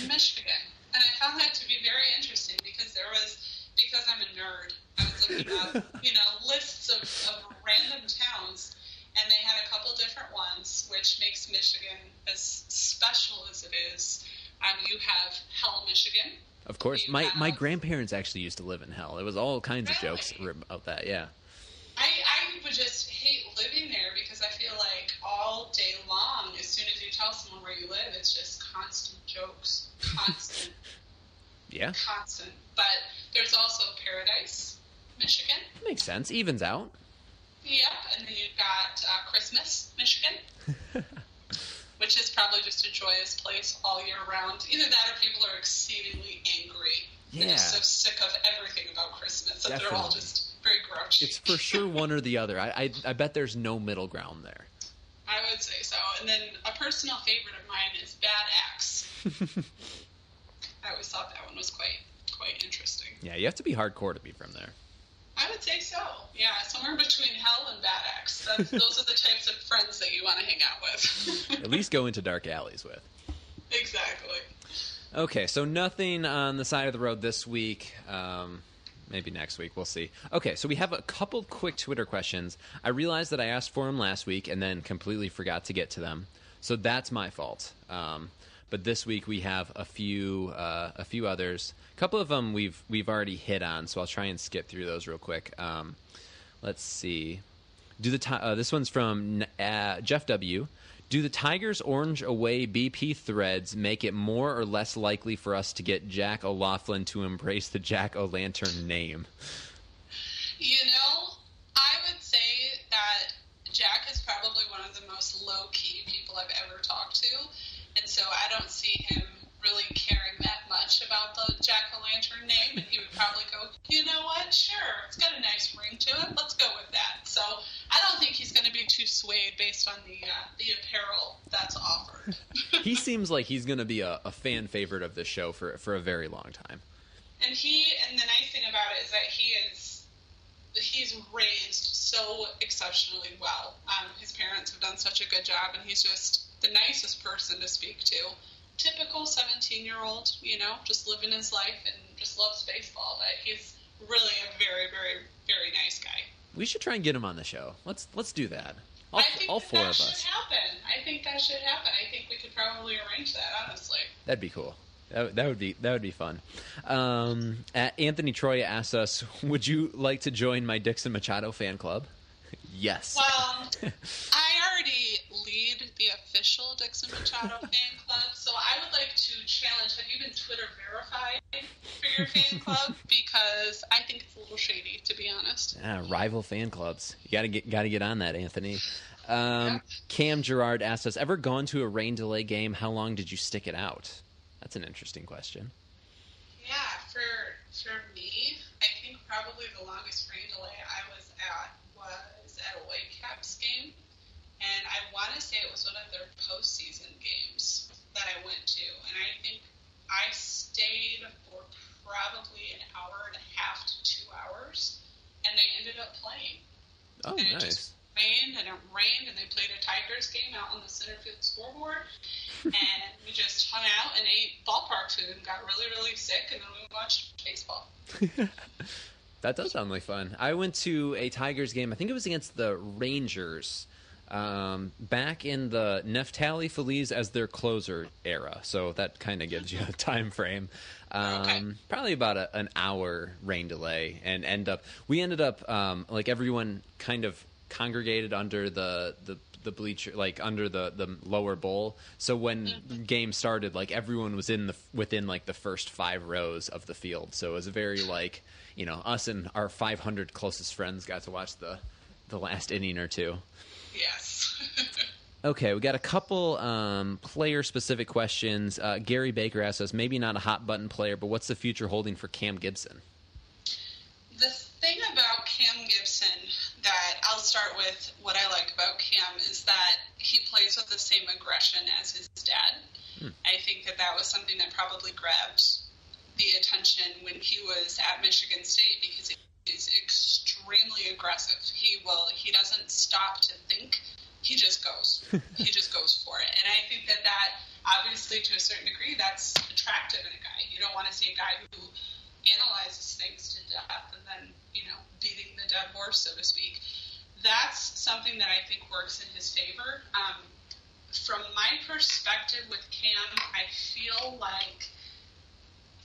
in Michigan. And I found that to be very interesting because there was because I'm a nerd, I was looking up, you know, lists of, of random towns and they had a couple different ones, which makes Michigan as special as it is. Um, you have Hell, Michigan. of course. You My my grandparents actually used to live in hell. There was all kinds of jokes about that. Yeah. I, I would just hate living there because I feel like all day long, as soon as you tell someone where you live, it's just constant jokes, constant, Yeah. constant. But there's also Paradise, Michigan. Makes sense. Evens out. Yep, and then you've got uh, Christmas, Michigan, which is probably just a joyous place all year round. Either that or people are exceedingly angry. They're just so sick of everything about Christmas that they're all just very grouchy. It's for sure one or the other. I, I I bet there's no middle ground there. I would say so. And then a personal favorite of mine is Bad Axe. I always thought that one was quite quite interesting. Yeah, you have to be hardcore to be from there. I would say so. Yeah, somewhere between Hell and Bad Axe. Those are the types of friends that you want to hang out with. At least go into dark alleys with. exactly. Okay, so nothing on the side of the road this week. Um, maybe next week. We'll see. Okay, so we have a couple quick Twitter questions. I realized that I asked for them last week and then completely forgot to get to them. So that's my fault. Um, but this week we have a few uh, a few others. A couple of them we've we've already hit on, so I'll try and skip through those real quick. Um, let's see. Do the uh, this one's from uh, Jeff W. Do the Tigers orange away BP threads make it more or less likely for us to get Jack O'Loughlin to embrace the Jack O'Lantern name? You know, I would say that Jack is probably one of the most low key people I've ever talked to. So I don't see him really caring that much about the Jack o' Lantern name. And he would probably go, you know what? Sure, it's got a nice ring to it. Let's go with that. So I don't think he's going to be too swayed based on the uh, the apparel that's offered. He seems like he's going to be a, a fan favorite of this show for for a very long time. and he and the nice thing about it is that he is he's raised so exceptionally well. Um, his parents have done such a good job, and he's just the nicest person to speak to. Typical 17 year old, you know, just living his life and just loves baseball. But he's really a very, very, very nice guy. We should try and get him on the show. Let's let's do that. All, all that four that of should us. happen. I think that should happen. I think we could probably arrange that, honestly. That'd be cool. That, that would be that would be fun. Um, Anthony Troy asked us, "Would you like to join my Dixon Machado fan club?" yes. Well, I already lead the official Dixon Machado fan club, so I would like to challenge. Have you been Twitter verified for your fan club? Because I think it's a little shady, to be honest. Ah, rival fan clubs. You gotta get gotta get on that, Anthony. Um, Yeah. Cam Gerard asked us, "Ever gone to a rain delay game? How long did you stick it out?" That's an interesting question. Yeah, for for me, I think probably the longest rain delay I was at was at a Whitecaps game, and I want to say it was one of their postseason games that I went to, and I think I stayed for probably an hour and a half to two hours, and they ended up playing. Oh, and it nice. just rained and it rained, and they played a Tigers game out on the center field scoreboard, and we just hung out and ate ballpark food and got really, really sick, and then we watched baseball. That does sound like fun. I went to a Tigers game. I think it was against the Rangers. Um, back in the Neftali Feliz as their closer era, so that kind of gives you a time frame. Um, Okay. Probably about a, an hour rain delay, and end up we ended up um, like everyone kind of congregated under the the the bleacher like under the the lower bowl so when the game started like everyone was in the within like the first five rows of the field so it was a very like you know us and our 500 closest friends got to watch the the last inning or two Yes. Okay, we got a couple um, player-specific questions. Uh, Gary Baker asks us, maybe not a hot button player, but what's the future holding for Cam Gibson? The thing about that I'll start with what I like about Cam is that he plays with the same aggression as his dad. Hmm. I think that that was something that probably grabbed the attention when he was at Michigan State because he's extremely aggressive. He will he doesn't stop to think. He just goes. he just goes for it. And I think that that obviously to a certain degree that's attractive in a guy. You don't want to see a guy who analyzes things to death and then, you know, the dead horse, so to speak. That's something that I think works in his favor. Um, from my perspective with Cam, I feel like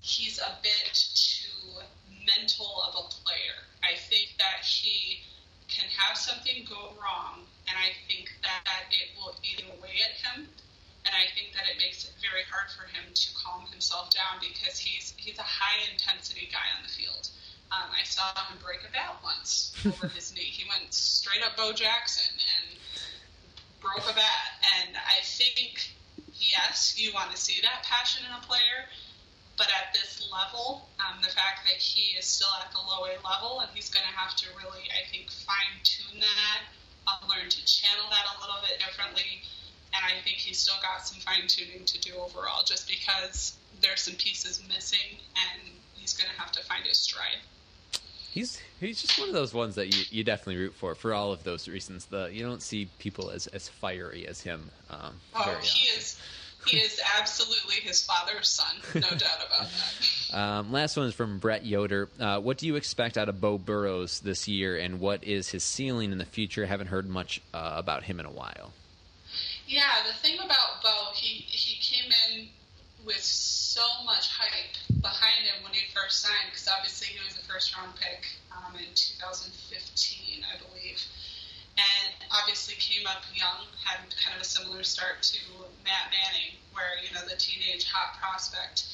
he's a bit too mental of a player. I think that he can have something go wrong, and I think that, that it will eat away at him. And I think that it makes it very hard for him to calm himself down because he's he's a high intensity guy on the field. Um, I saw him break a bat once over his knee. He went straight up Bo Jackson and broke a bat. And I think, yes, you want to see that passion in a player, but at this level, um, the fact that he is still at the low A level and he's going to have to really, I think, fine tune that, uh, learn to channel that a little bit differently. And I think he's still got some fine tuning to do overall, just because there's some pieces missing, and he's going to have to find his stride. He's he's just one of those ones that you, you definitely root for for all of those reasons. The you don't see people as, as fiery as him. Um, Oh, he is. He is absolutely his father's son, no doubt about that. Um, last one is from Brett Yoder. Uh, what do you expect out of Beau Burrows this year, and what is his ceiling in the future? Haven't heard much uh, about him in a while. Yeah, the thing about Beau, he he came in with so much hype behind him when he first signed, because obviously he was a first round pick um, in 2015, I believe, and obviously came up young, had kind of a similar start to Matt Manning, where you know the teenage hot prospect.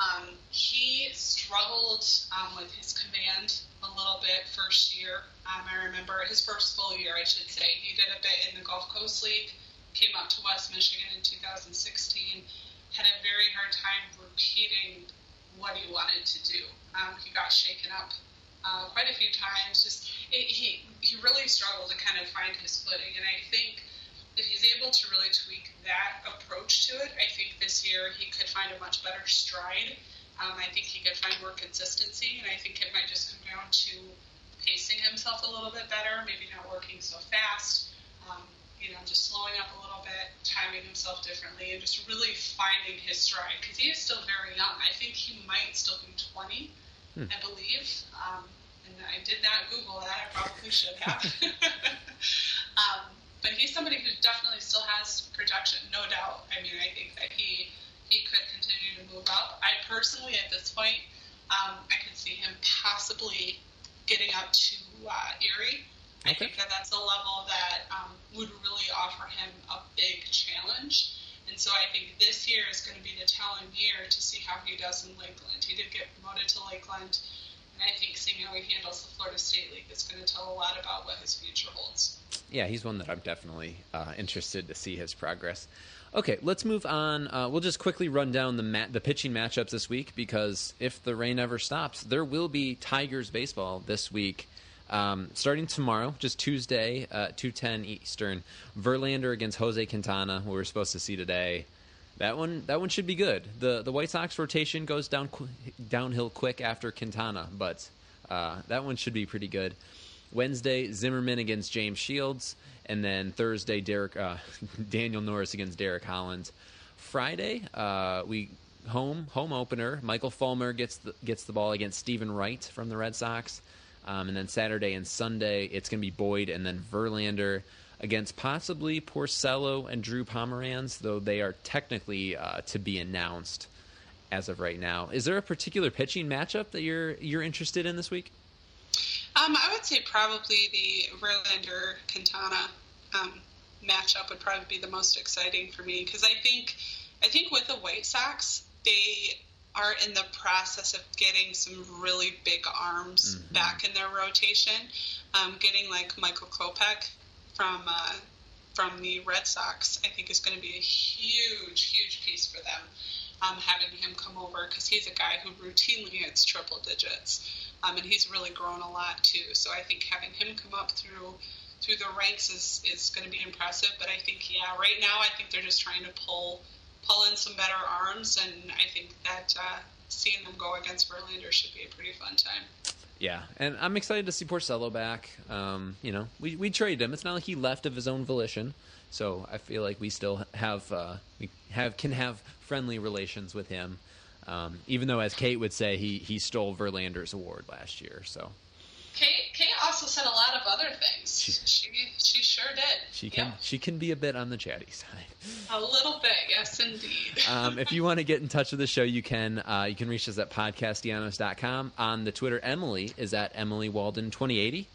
Um, he struggled um, with his command a little bit first year. Um, I remember his first full year, I should say. He did a bit in the Gulf Coast League, came up to West Michigan in 2016, had a very hard time repeating what he wanted to do. Um, he got shaken up uh, quite a few times. Just it, he he really struggled to kind of find his footing, and I think if he's able to really tweak that approach to it, I think this year he could find a much better stride. Um, I think he could find more consistency, and I think it might just come down to pacing himself a little bit better, maybe not working so fast, um, you know, just slowing up a little bit, timing himself differently, and just really finding his stride because he is still very young. I think he might still be 20, I believe. Um, and I did not Google that. I probably should have. um, but he's somebody who definitely still has projection, no doubt. I mean, I think that he he could continue to move up. I personally, at this point, um, I could see him possibly getting up to uh, Erie. I think that that's a level that um, would really offer him a big challenge. And so I think this year is going to be the telling year to see how he does in Lakeland. He did get promoted to Lakeland, and I think seeing how he handles the Florida State League is going to tell a lot about what his future holds. Yeah, he's one that I'm definitely uh, interested to see his progress. Okay, let's move on. Uh, we'll just quickly run down the ma- the pitching matchups this week because if the rain ever stops, there will be Tigers baseball this week. Um, starting tomorrow, just Tuesday, uh, two ten Eastern, Verlander against Jose Quintana, who we're supposed to see today. That one, that one should be good. the The White Sox rotation goes down qu- downhill quick after Quintana, but uh, that one should be pretty good. Wednesday, Zimmermann against James Shields, and then Thursday, Derek uh, Daniel Norris against Derek Holland. Friday, uh, we home home opener. Michael Fulmer gets the, gets the ball against Steven Wright from the Red Sox, um, and then Saturday and Sunday it's going to be Boyd and then Verlander against possibly Porcello and Drew Pomeranz, though they are technically uh, to be announced as of right now. Is there a particular pitching matchup that you're you're interested in this week? Um, I would say probably the Verlander Quintana um, matchup would probably be the most exciting for me because I think I think with the White Sox they are in the process of getting some really big arms back in their rotation. Um, getting like Michael Kopech from uh, from the Red Sox, I think is going to be a huge, huge piece for them. Um, having him come over because he's a guy who routinely hits triple digits, um, and he's really grown a lot too. So I think having him come up through through the ranks is is going to be impressive. But I think yeah, right now I think they're just trying to pull pull in some better arms, and I think that uh, seeing them go against Verlander should be a pretty fun time. Yeah, and I'm excited to see Porcello back. Um, you know, we we traded him. It's not like he left of his own volition. So I feel like we still have uh, we have can have friendly relations with him. Um, even though, as Kate would say, he he stole Verlander's award last year. So Kate, Kate also said a lot of other things. She she, she sure did. she can Yeah. she can be a bit on the chatty side. A little bit, yes, indeed. um, if you want to get in touch with the show, you can. Uh, you can reach us at podcastellanos.com. On the Twitter, Emily is at Emily Waldon 2080.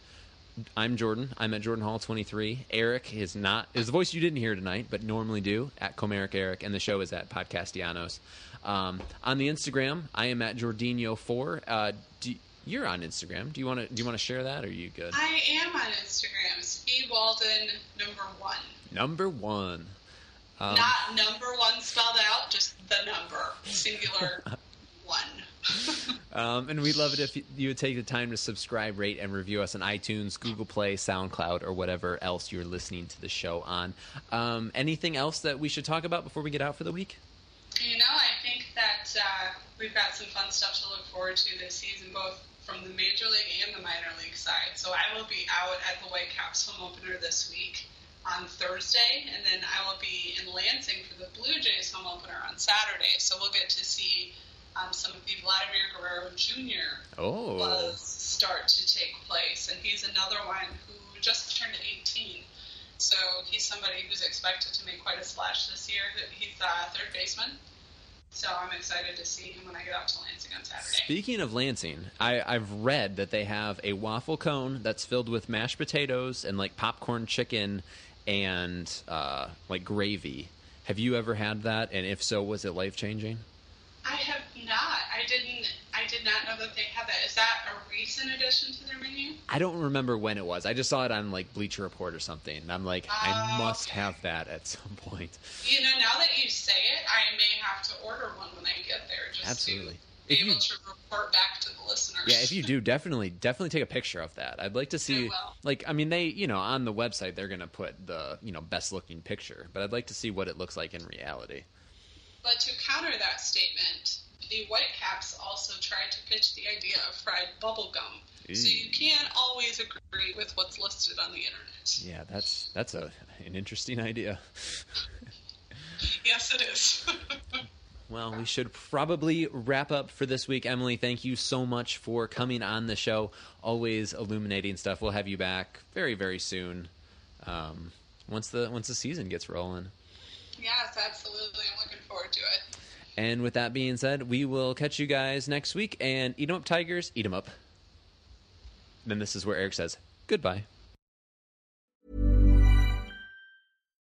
I'm Jordan. I'm at Jordan Hall 23. Eric is not is the voice you didn't hear tonight, but normally do at Comerica Eric, and the show is at Podcastellanos. Um, on the Instagram, I am at Jordinho4. Uh, do, you're on Instagram. Do you want to do you want to share that? Or are you good? I am on Instagram. Speed Walden number one. Number one. Um, Not number one spelled out, just the number, singular one. Um, and we'd love it if you- you would take the time to subscribe, rate, and review us on iTunes, Google Play, SoundCloud, or whatever else you're listening to the show on. Um, anything else that we should talk about before we get out for the week? You know, I think that uh, we've got some fun stuff to look forward to this season, both from the major league and the minor league side. So I will be out at the Whitecaps home opener this week on Thursday, and then I will be in Lansing for the Blue Jays home opener on Saturday. So we'll get to see um, some of the Vladimir Guerrero Jr. Oh. buzz start to take place, and he's another one who just turned 18. So he's somebody who's expected to make quite a splash this year. He's uh, third baseman. So I'm excited to see him when I get out to Lansing on Saturday. Speaking of Lansing, I, I've read that they have a waffle cone that's filled with mashed potatoes and like popcorn chicken and uh, like gravy. Have you ever had that? And if so, was it life changing? I have not. I didn't. I did not know that they had that. Is that a recent addition to their menu? I don't remember when it was. I just saw it on like Bleacher Report or something. And I'm like, I Oh, must have that at some point. You know, now that you say it, I may have to order one when I get there, just Absolutely. to be If you- able to report back to the listeners. Yeah, if you do, definitely, definitely take a picture of that. I'd like to see, I like, I mean, they, you know, on the website they're gonna put the, you know, best looking picture, but I'd like to see what it looks like in reality. But to counter that statement, the Whitecaps also tried to pitch the idea of fried bubble gum. So you can't always agree with what's listed on the internet. Yeah, that's that's a an interesting idea. Yes, it is. Well, we should probably wrap up for this week. Emily, thank you so much for coming on the show. Always illuminating stuff. We'll have you back very, very soon. Um, once the once the season gets rolling. yes, absolutely. I'm looking forward to it. And with that being said, we will catch you guys next week. And eat 'em up, Tigers. Eat 'em up. Then this is where Eric says goodbye.